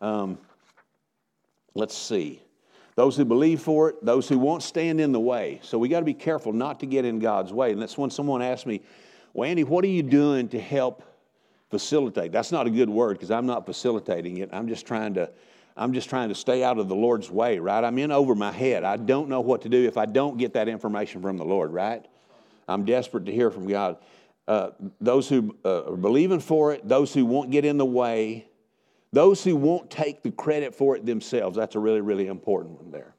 Um, let's see. Those who believe for it, those who won't stand in the way. So we got to be careful not to get in God's way. And that's when someone asked me, Well, Andy, what are you doing to help facilitate? That's not a good word because I'm not facilitating it. I'm just trying to I'm just trying to stay out of the Lord's way, right? I'm in over my head. I don't know what to do if I don't get that information from the Lord, right? I'm desperate to hear from God. Uh, those who uh, are believing for it, those who won't get in the way, those who won't take the credit for it themselves. That's a really, really important one there.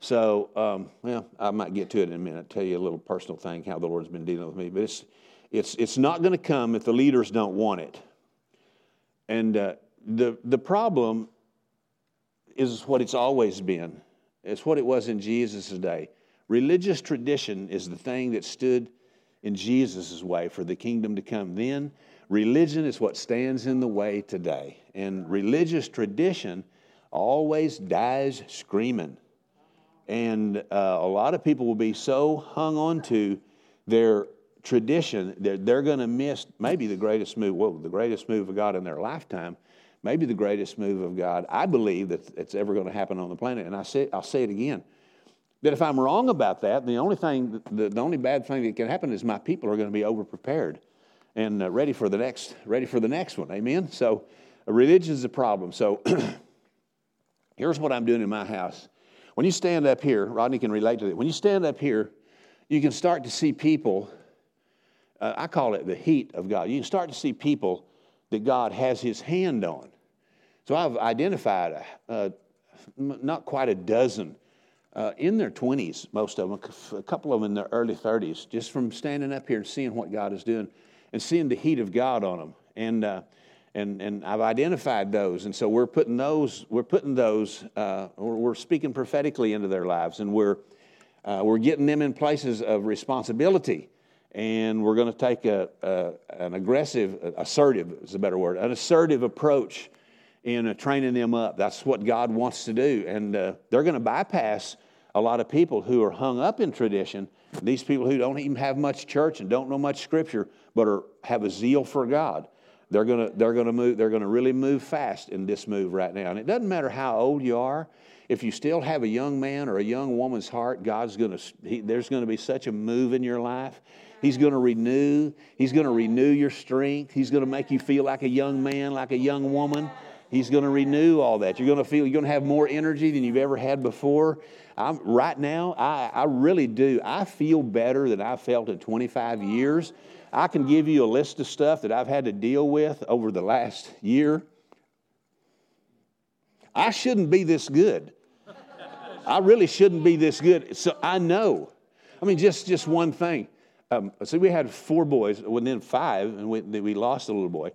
So, um, well, I might get to it in a minute, tell you a little personal thing, how the Lord's been dealing with me. But it's, it's, it's not going to come if the leaders don't want it. And uh, the, the problem is what it's always been. It's what it was in Jesus' day. Religious tradition is the thing that stood in Jesus' way for the kingdom to come then. Religion is what stands in the way today. And religious tradition always dies screaming. And uh, a lot of people will be so hung on to their tradition that they're going to miss maybe the greatest move, well, the greatest move of God in their lifetime, maybe the greatest move of God I believe that it's ever going to happen on the planet. And I say, I'll say it again that if I'm wrong about that, the only thing, the, the only bad thing that can happen is my people are going to be overprepared and uh, ready for the next, ready for the next one. Amen. So, uh, religion is a problem. So, here's what I'm doing in my house. When you stand up here, Rodney can relate to it. When you stand up here, you can start to see people. Uh, I call it the heat of God. You can start to see people that God has His hand on. So I've identified uh, not quite a dozen uh, in their 20s, most of them, a couple of them in their early 30s, just from standing up here and seeing what God is doing and seeing the heat of God on them. And, uh, and, and I've identified those. And so we're putting those, we're putting those, uh, we're speaking prophetically into their lives and we're, uh, we're getting them in places of responsibility. And we're going to take a, a, an aggressive, assertive is a better word, an assertive approach in uh, training them up. That's what God wants to do. And uh, they're going to bypass a lot of people who are hung up in tradition, these people who don't even have much church and don't know much scripture, but are, have a zeal for God. They're going to they're to move they're to really move fast in this move right now. And it doesn't matter how old you are. If you still have a young man or a young woman's heart, God's to he, there's going to be such a move in your life. He's going to renew. He's going to renew your strength. He's going to make you feel like a young man, like a young woman. He's going to renew all that. You're going to feel you're going to have more energy than you've ever had before. I'm, right now, I, I really do. I feel better than I felt in 25 years. I can give you a list of stuff that I've had to deal with over the last year. I shouldn't be this good. I really shouldn't be this good. So I know. I mean, just, just one thing. Um, so we had four boys, well, then five, and we, we lost a little boy.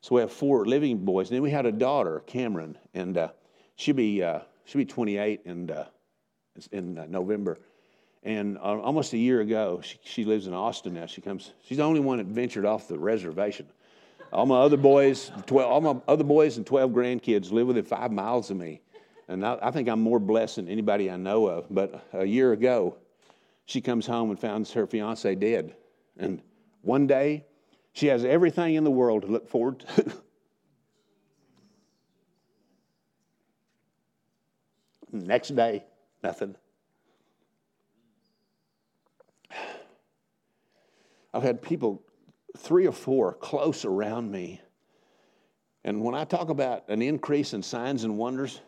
So we have four living boys. And then we had a daughter, Cameron, and uh, she'll be uh, she'll be 28 and uh, in uh, November. And uh, almost a year ago, she, she, lives in Austin now. She comes. She's the only one that ventured off the reservation. All my other boys, 12, all my other boys and 12 grandkids live within five miles of me. And I, I think I'm more blessed than anybody I know of. But a year ago, she comes home and finds her fiance dead. And one day, she has everything in the world to look forward to. Next day, nothing. I've had people, three or four, close around me. And when I talk about an increase in signs and wonders,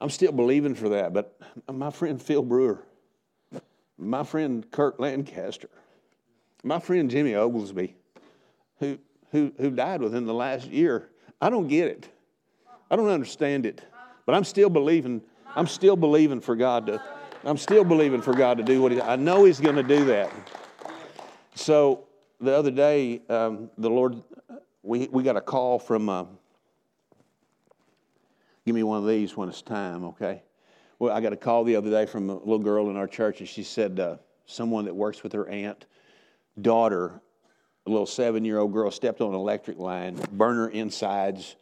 I'm still believing for that. But my friend Phil Brewer, my friend Kurt Lancaster, my friend Jimmy Oglesby, who, who, who died within the last year, I don't get it. I don't understand it. But I'm still believing, I'm still believing for God to, I'm still believing for God to do what he, I know He's going to do that. So the other day, um, the Lord, we, we got a call from, uh, give me one of these when it's time, okay? Well, I got a call the other day from a little girl in our church, and she said uh, someone that works with her aunt, daughter, a little seven year old girl, stepped on an electric line, burned her insides,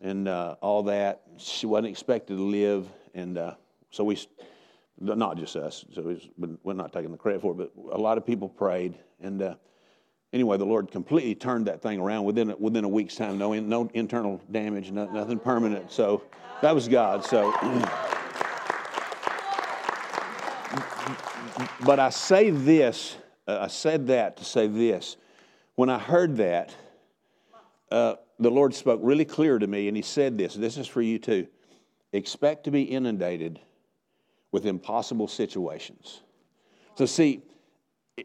and uh, all that. She wasn't expected to live, and uh, so we not just us, so we're not taking the credit for it, but a lot of people prayed. And uh, anyway, the Lord completely turned that thing around within, within a week's time. No, no internal damage, no, nothing permanent. So that was God. So, but I say this, uh, I said that to say this. When I heard that, uh, the Lord spoke really clear to me, and He said this. This is for you too. Expect to be inundated with impossible situations. So, see,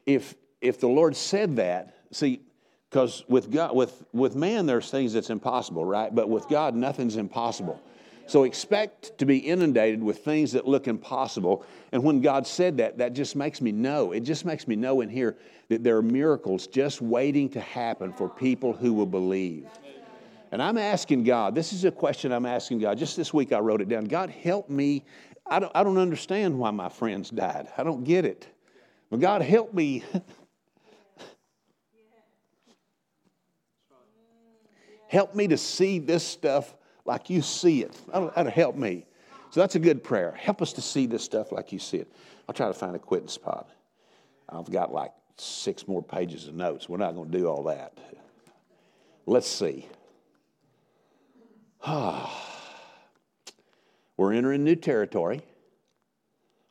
if, if the Lord said that, see, because with God, with, with man, there's things that's impossible, right? But with God, nothing's impossible. So expect to be inundated with things that look impossible. And when God said that, that just makes me know. It just makes me know in here that there are miracles just waiting to happen for people who will believe. And I'm asking God, this is a question I'm asking God. Just this week I wrote it down. God, help me I don't, I don't understand why my friends died. I don't get it. But God, help me. help me to see this stuff like you see it. That'll, help me. So that's a good prayer. Help us to see this stuff like you see it. I'll try to find a quitting spot. I've got like six more pages of notes. We're not going to do all that. Let's see. We're entering new territory.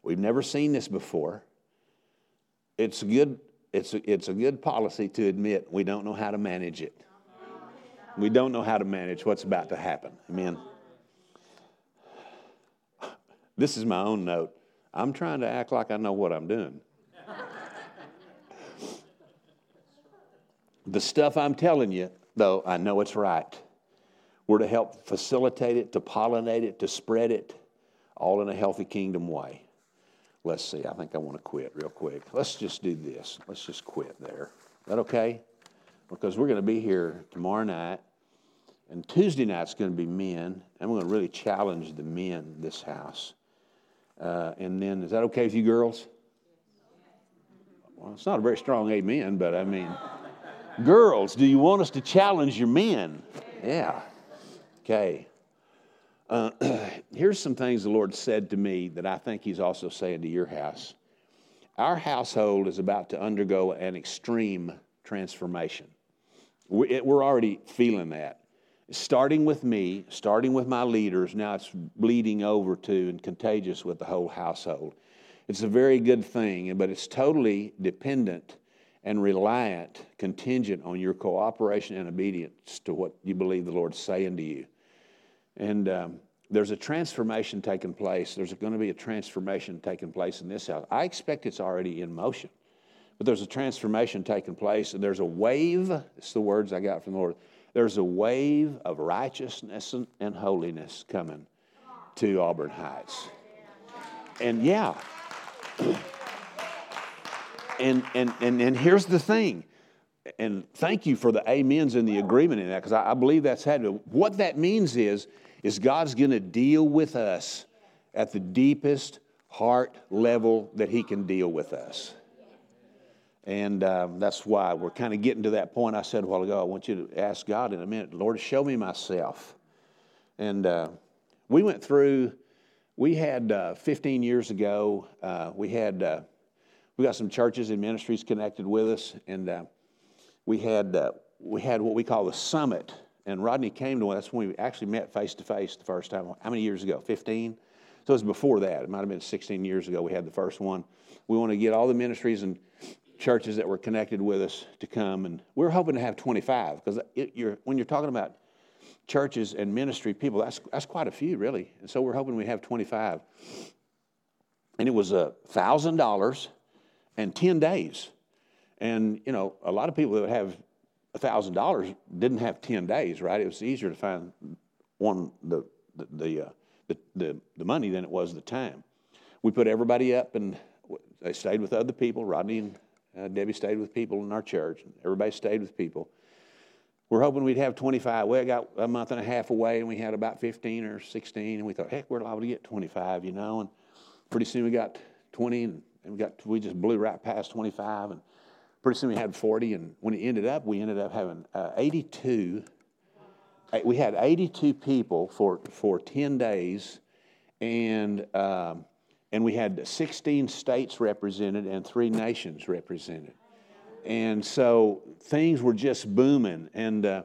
We've never seen this before. It's a good, it's a, it's a good policy to admit we don't know how to manage it. We don't know how to manage what's about to happen. Amen. This is my own note. I'm trying to act like I know what I'm doing. the stuff I'm telling you, though, I know it's right. We're to help facilitate it, to pollinate it, to spread it, all in a healthy kingdom way. Let's see, I think I want to quit real quick. Let's just do this. Let's just quit there. Is that okay? Because we're going to be here tomorrow night, and Tuesday night's going to be men, and we're going to really challenge the men this house. Uh, and then, is that okay with you girls? Well, it's not a very strong amen, but I mean, girls, do you want us to challenge your men? Yeah. Okay. Uh, here's some things the Lord said to me that I think He's also saying to your house. Our household is about to undergo an extreme transformation. We're already feeling that. Starting with me, starting with my leaders, now it's bleeding over to and contagious with the whole household. It's a very good thing, but it's totally dependent and reliant, contingent on your cooperation and obedience to what you believe the Lord's saying to you. And um, there's a transformation taking place. There's going to be a transformation taking place in this house. I expect it's already in motion, but there's a transformation taking place, and there's a wave. It's the words I got from the Lord. There's a wave of righteousness and holiness coming to Auburn Heights. And yeah, and, and, and, and here's the thing. And thank you for the amens and the agreement in that, because I, I, believe that's happening. What that means is, is God's going to deal with us at the deepest heart level that He can deal with us. And um, that's why we're kind of getting to that point I said a while ago. I want you to ask God in a minute, Lord, show me myself. And uh, we went through, we had uh, 15 years ago, uh, we had uh, we got some churches and ministries connected with us, and uh, we had uh, we had what we call the summit. And Rodney came to us when we actually met face to face the first time. How many years ago? Fifteen. So it was before that. It might have been 16 years ago. We had the first one. We want to get all the ministries and churches that were connected with us to come, and we're hoping to have 25 because you're, when you're talking about churches and ministry people, that's that's quite a few really. And so we're hoping we have 25. And it was a thousand dollars and 10 days. And, you know, a lot of people that have $1,000 didn't have 10 days, right? It was easier to find one, the, the, the, uh, the, the, the money than it was the time. We put everybody up and they stayed with other people. Rodney and uh, Debbie stayed with people in our church. Everybody stayed with people. We're hoping we'd have 25. We got a month and a half away and we had about 15 or 16. And we thought, heck, we're liable to get 25, you know. And pretty soon we got 20 and and we got we just blew right past 25 and pretty soon we had 40 and when it ended up we ended up having uh, 82 we had 82 people for for 10 days and um, and we had 16 states represented and three nations represented. And so things were just booming and uh,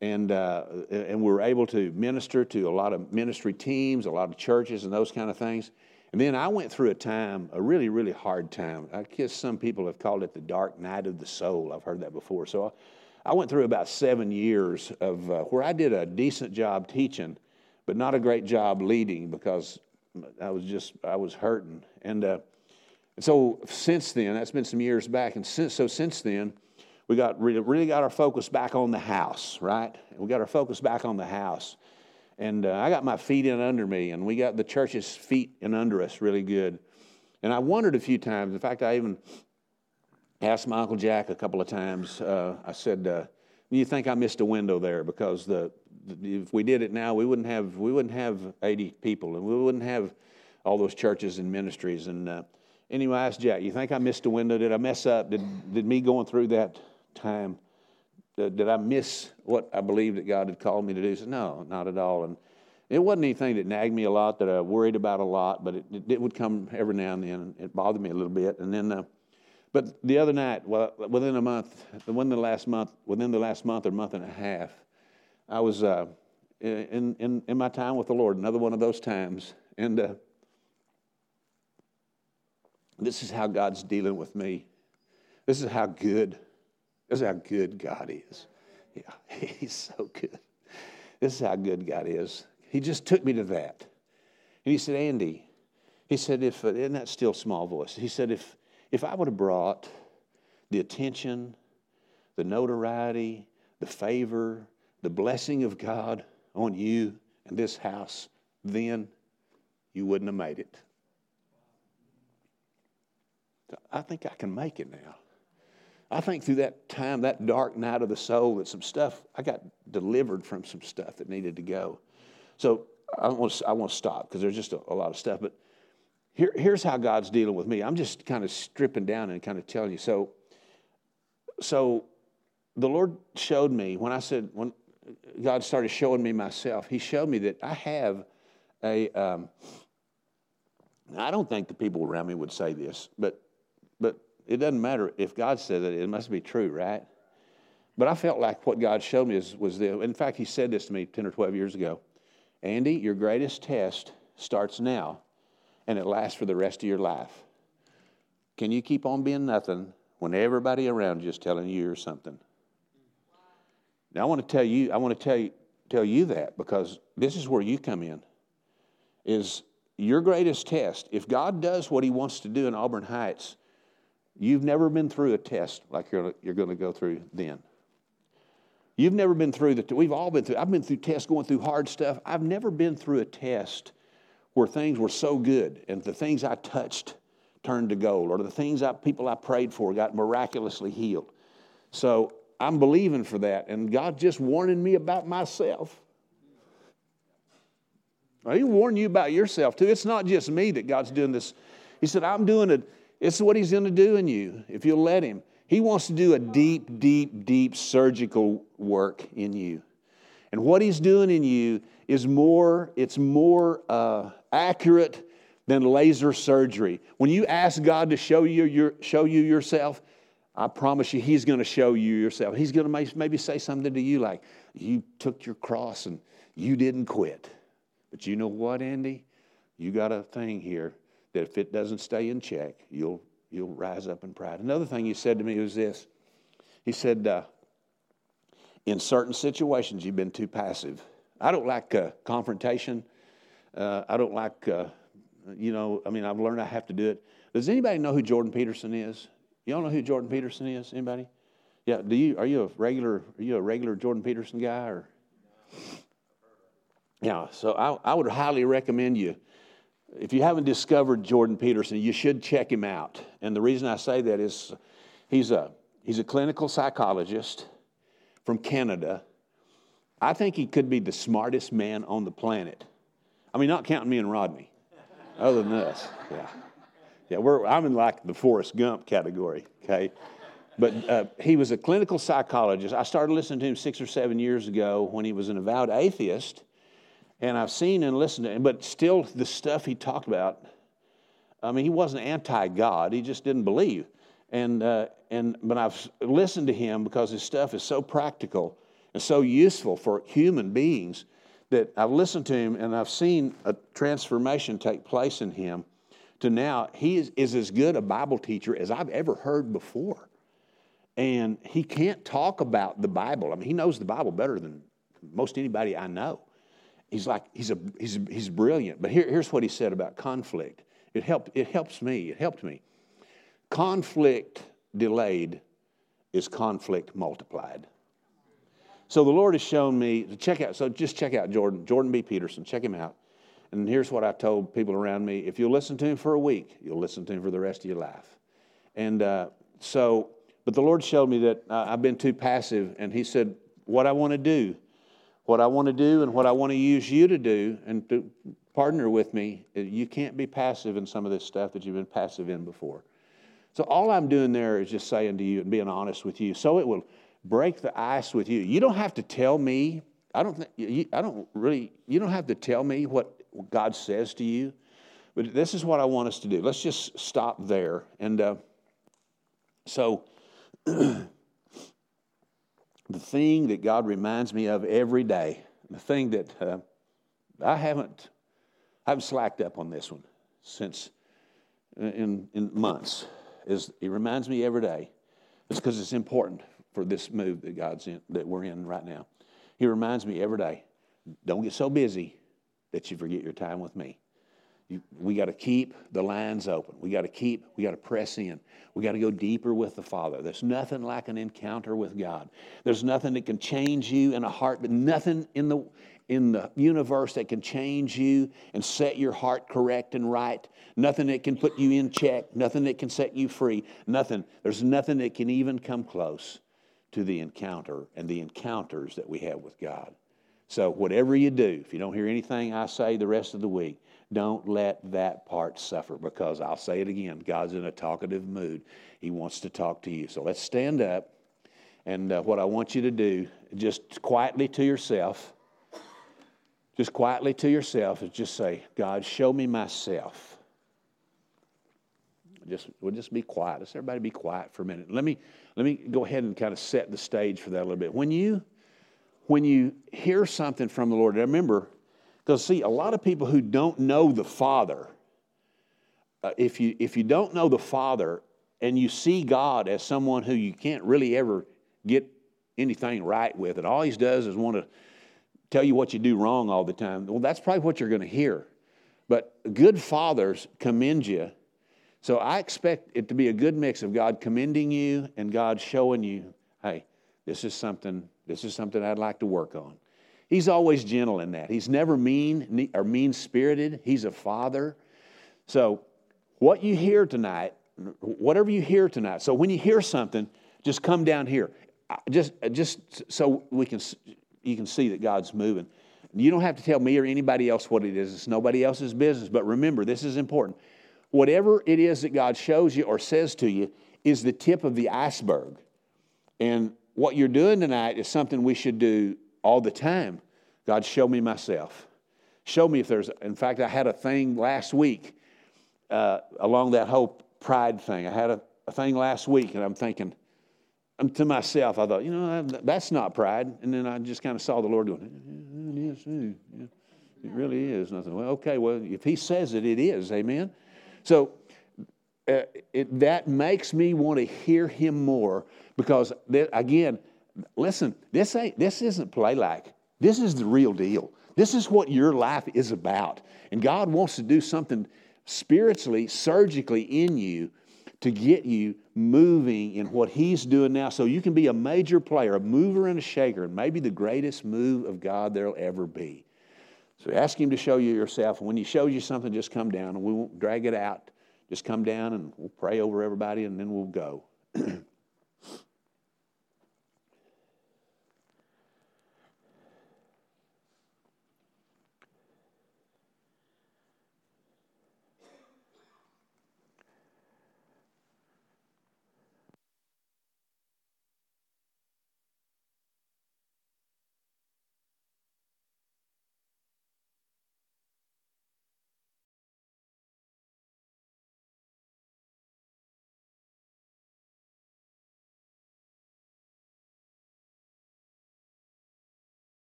and uh, and we were able to minister to a lot of ministry teams a lot of churches and those kind of things and then I went through a time, a really, really hard time. I guess some people have called it the dark night of the soul. I've heard that before. So I went through about seven years of uh, where I did a decent job teaching, but not a great job leading because I was just I was hurting. And uh, so since then, that's been some years back. And since, so since then, we got really, really got our focus back on the house, right? We got our focus back on the house. And uh, I got my feet in under me, and we got the church's feet in under us really good. And I wondered a few times. In fact, I even asked my Uncle Jack a couple of times. Uh, I said, uh, "Do you think I missed a window there? Because the, the, if we did it now, we wouldn't have we wouldn't have 80 people, and we wouldn't have all those churches and ministries." And uh, anyway, I asked Jack, "You think I missed a window? Did I mess up? Did did me going through that time?" Did I miss what I believed that God had called me to do? Said, no, not at all. And it wasn't anything that nagged me a lot, that I worried about a lot, but it, it, it would come every now and then. And it bothered me a little bit. And then, uh, but the other night, well, within a month, within the last month, within the last month or month and a half, I was uh, in, in, in my time with the Lord, another one of those times. And uh, this is how God's dealing with me. This is how good this is how good God is. Yeah, He's so good. This is how good God is. He just took me to that. And He said, Andy, He said, if, uh, in that still small voice, He said, if, if I would have brought the attention, the notoriety, the favor, the blessing of God on you and this house, then you wouldn't have made it. I think I can make it now. I think through that time, that dark night of the soul, that some stuff, I got delivered from some stuff that needed to go. So I want to, I want to stop because there's just a, a, lot of stuff. But here, here's how God's dealing with me. I'm just kind of stripping down and kind of telling you. So, so the Lord showed me when I said, when God started showing me myself, He showed me that I have a. Um, I don't think the people around me would say this, but but it doesn't matter if God says it, it must be true, right? But I felt like what God showed me was, was the, in fact, He said this to me 10 or 12 years ago Andy, your greatest test starts now and it lasts for the rest of your life. Can you keep on being nothing when everybody around you is telling you you're something? Now, I want to tell you, I want to tell you, tell you that because this is where you come in. Is your greatest test. If God does what He wants to do in Auburn Heights, you've never been through a test like you're, you're going to go through then. You've never been through the, we've all been through, I've been through tests going through hard stuff. I've never been through a test where things were so good and the things I touched turned to gold or the things I, people I prayed for got miraculously healed. So I'm believing for that. And God just warning me about myself. He warned you about yourself too. It's not just me that God's doing this. He said, I'm doing it. It's what He's going to do in you if you'll let Him. He wants to do a deep, deep, deep surgical work in you. And what He's doing in you is more, it's more uh, accurate than laser surgery. When you ask God to show you, your, show you yourself, I promise you, He's going to show you yourself. He's going to maybe say something to you like, You took your cross and you didn't quit. But you know what, Andy? You got a thing here that if it doesn't stay in check, you'll, you'll rise up in pride. Another thing he said to me was this He said, uh, In certain situations, you've been too passive. I don't like uh, confrontation. Uh, I don't like, uh, you know, I mean, I've learned I have to do it. Does anybody know who Jordan Peterson is? Y'all know who Jordan Peterson is? Anybody? Yeah. Do you? Are you a regular? Are you a regular Jordan Peterson guy or? Yeah, so I, I would highly recommend you. If you haven't discovered Jordan Peterson, you should check him out. And the reason I say that is he's a, he's a clinical psychologist from Canada. I think he could be the smartest man on the planet. I mean, not counting me and Rodney, other than us. Yeah. Yeah, we're, I'm in like the Forrest Gump category, okay? But uh, he was a clinical psychologist. I started listening to him six or seven years ago when he was an avowed atheist and I've seen and listened to him, but still the stuff he talked about, I mean, he wasn't anti God, he just didn't believe. And, uh, and, but I've listened to him because his stuff is so practical and so useful for human beings that I've listened to him and I've seen a transformation take place in him to now he is, is as good a Bible teacher as I've ever heard before. And he can't talk about the Bible. I mean, he knows the Bible better than most anybody I know he's like, he's, a, he's, he's brilliant. But here, here's what he said about conflict. It, helped, it helps me. It helped me. Conflict delayed is conflict multiplied. So the Lord has shown me to check out. So just check out Jordan, Jordan B. Peterson. Check him out. And here's what I told people around me: if you'll listen to him for a week, you'll listen to him for the rest of your life. And uh, so, but the Lord showed me that uh, I've been too passive, and He said, "What I want to do what I want to do and what I want to use you to do and to partner with me, you can't be passive in some of this stuff that you've been passive in before. So all I'm doing there is just saying to you and being honest with you. So it will break the ice with you. You don't have to tell me. I don't. Th- I don't really. You don't have to tell me what God says to you. But this is what I want us to do. Let's just stop there. And uh, so the thing that God reminds me of every day, the thing that uh, I haven't, I haven't slacked up on this one since uh, in, in months, is He reminds me every day. It's because it's important for this move that God's in, that we're in right now. He reminds me every day, don't get so busy that you forget your time with me. We got to keep the lines open. We got to keep, we got to press in. We got to go deeper with the Father. There's nothing like an encounter with God. There's nothing that can change you in a heart, but nothing in the, in the universe that can change you and set your heart correct and right. Nothing that can put you in check. Nothing that can set you free. Nothing. There's nothing that can even come close to the encounter and the encounters that we have with God. So, whatever you do, if you don't hear anything I say the rest of the week, don't let that part suffer because I'll say it again God's in a talkative mood. He wants to talk to you. So, let's stand up. And uh, what I want you to do, just quietly to yourself, just quietly to yourself, is just say, God, show me myself. Just we'll just be quiet. Let's everybody be quiet for a minute. Let me let me go ahead and kind of set the stage for that a little bit. When you when you hear something from the Lord, remember, because see, a lot of people who don't know the Father, uh, if you if you don't know the Father and you see God as someone who you can't really ever get anything right with, and all He does is want to tell you what you do wrong all the time, well, that's probably what you're going to hear. But good fathers commend you. So I expect it to be a good mix of God commending you and God showing you, hey, this is something, this is something I'd like to work on. He's always gentle in that. He's never mean or mean spirited. He's a father. So what you hear tonight, whatever you hear tonight, so when you hear something, just come down here. Just, just so we can, you can see that God's moving. You don't have to tell me or anybody else what it is. It's nobody else's business. But remember, this is important. Whatever it is that God shows you or says to you is the tip of the iceberg. And what you're doing tonight is something we should do all the time. God, show me myself. Show me if there's, in fact, I had a thing last week uh, along that whole pride thing. I had a, a thing last week, and I'm thinking, I'm to myself, I thought, you know, that's not pride. And then I just kind of saw the Lord going, it is. It really is. Thought, well, okay, well, if he says it, it is. Amen? So uh, it, that makes me want to hear him more because, th- again, listen, this, ain't, this isn't play like. This is the real deal. This is what your life is about. And God wants to do something spiritually, surgically in you to get you moving in what He's doing now so you can be a major player, a mover and a shaker, and maybe the greatest move of God there'll ever be. So ask Him to show you yourself. And when He shows you something, just come down and we won't drag it out. Just come down and we'll pray over everybody and then we'll go.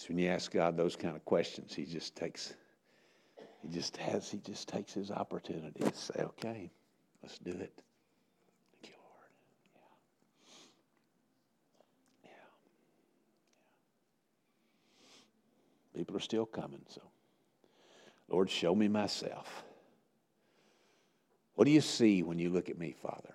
So when you ask God those kind of questions, He just takes, He just has, He just takes His opportunity to say, okay, let's do it. Thank you, Lord. Yeah. Yeah. yeah. People are still coming, so Lord, show me myself. What do you see when you look at me, Father?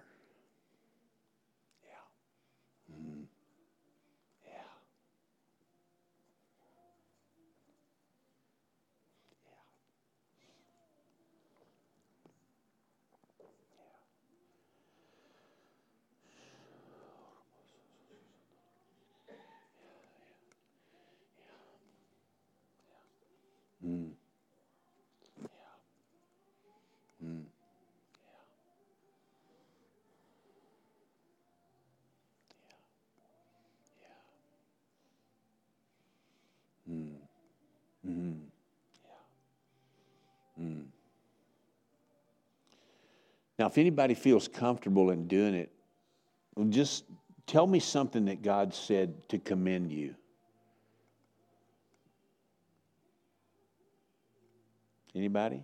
Now, if anybody feels comfortable in doing it, just tell me something that God said to commend you. Anybody?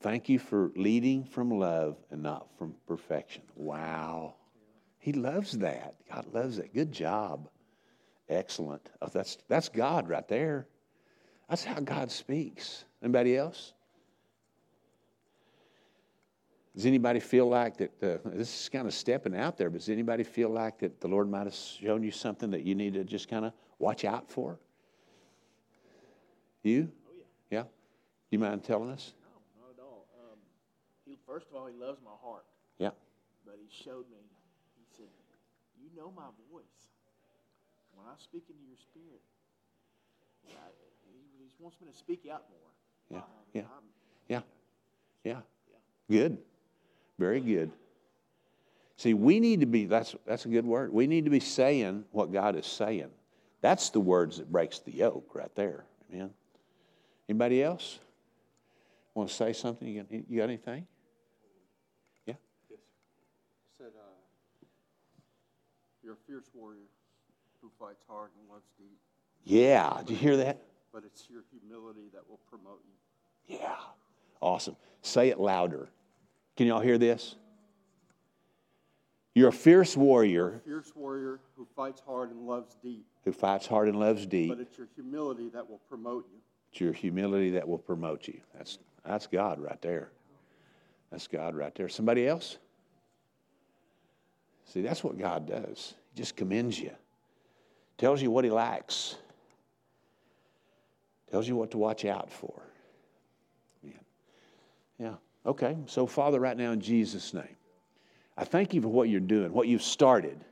Thank you for leading from love and not from perfection. Wow. He loves that. God loves that. Good job. Excellent. Oh, that's, that's God right there. That's how God speaks. Anybody else? Does anybody feel like that? Uh, this is kind of stepping out there, but does anybody feel like that the Lord might have shown you something that you need to just kind of watch out for? You? Oh, yeah. Yeah? Do you mind telling us? No, not at all. Um, he, first of all, he loves my heart. Yeah. But he showed me, he said, You know my voice. When I speak into your spirit, I, he, he, wants me to speak out more. Yeah. Um, yeah. yeah. Yeah. Yeah. Good. Very good. See, we need to be, that's, that's a good word. We need to be saying what God is saying. That's the words that breaks the yoke right there. Amen. Anybody else? Want to say something? You got, you got anything? Yeah? Yes. said, uh, you're a fierce warrior who fights hard and loves deep. Yeah. Did you hear that? But it's your humility that will promote you. Yeah. Awesome. Say it louder. Can y'all hear this? You're a fierce warrior. A fierce warrior who fights hard and loves deep. Who fights hard and loves deep. But it's your humility that will promote you. It's your humility that will promote you. That's that's God right there. That's God right there. Somebody else? See, that's what God does. He just commends you. Tells you what he likes. Tells you what to watch out for. Okay. So, Father, right now in Jesus' name. I thank you for what you're doing, what you've started.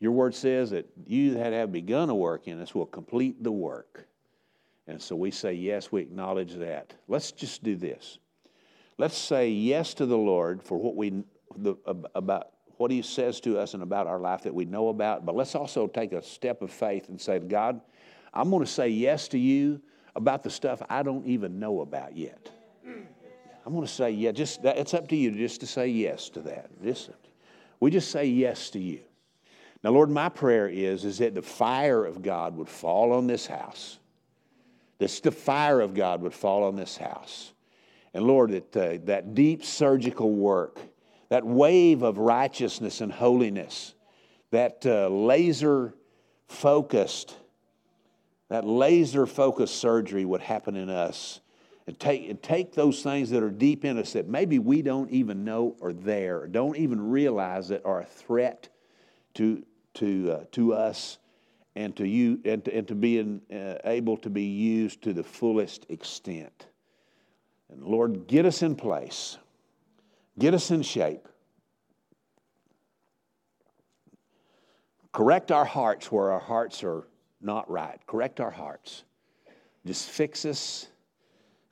Your word says that you that have begun a work in us will complete the work. And so we say, yes, we acknowledge that. Let's just do this. Let's say yes to the Lord for what we the, about what He says to us and about our life that we know about. But let's also take a step of faith and say, God, I'm going to say yes to you about the stuff I don't even know about yet. I'm going to say yeah. Just it's up to you just to say yes to that. Just we just say yes to you. Now, Lord, my prayer is, is that the fire of God would fall on this house. That the fire of God would fall on this house. And Lord, that, uh, that deep surgical work, that wave of righteousness and holiness, that uh, laser focused, that laser focused surgery would happen in us and take, and take those things that are deep in us that maybe we don't even know are there, don't even realize that are a threat to, to, uh, to us and to you and to, and to being uh, able to be used to the fullest extent. And Lord, get us in place, get us in shape. Correct our hearts where our hearts are not right. Correct our hearts. Just fix us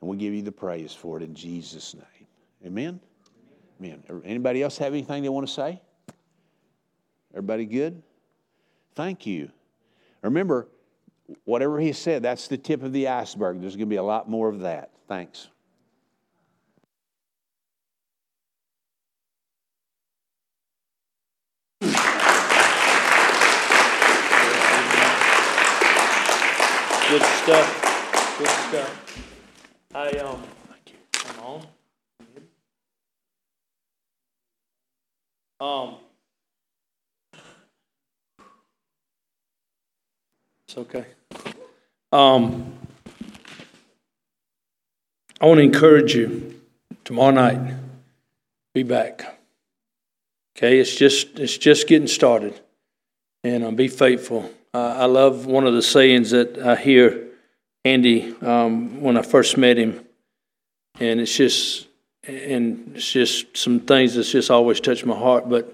and we give you the praise for it in Jesus' name. Amen? Amen. Er, anybody else have anything they want to say? Everybody good? Thank you. Remember, whatever he said, that's the tip of the iceberg. There's going to be a lot more of that. Thanks. Good stuff. Good stuff. I um. Thank you. Come on. Um. It's okay. Um. I want to encourage you tomorrow night. Be back. Okay, it's just it's just getting started, and um, be faithful. Uh, I love one of the sayings that I hear Andy um, when I first met him, and it's just and it's just some things that's just always touched my heart. But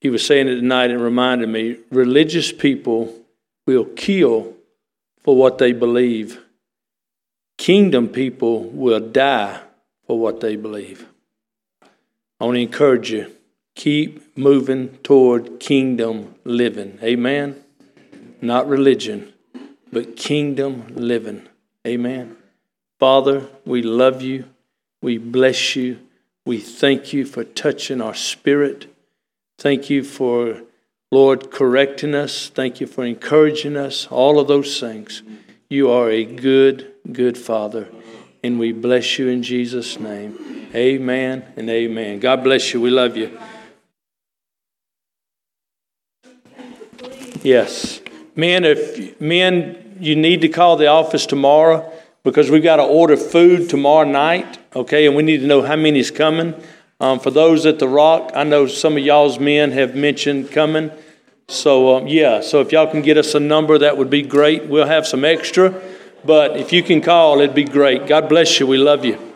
he was saying it tonight and reminded me: religious people will kill for what they believe. Kingdom people will die for what they believe. I want to encourage you keep moving toward kingdom living. Amen. Not religion but kingdom living. Amen. Father, we love you. We bless you. We thank you for touching our spirit. Thank you for, Lord, correcting us. Thank you for encouraging us. All of those things. You are a good, good Father. And we bless you in Jesus' name. Amen and amen. God bless you. We love you. Yes. Men, if men you need to call the office tomorrow because we've got to order food tomorrow night, okay? And we need to know how many is coming. Um, for those at the Rock, I know some of y'all's men have mentioned coming. So, um, yeah, so if y'all can get us a number, that would be great. We'll have some extra. But if you can call, it'd be great. God bless you. We love you.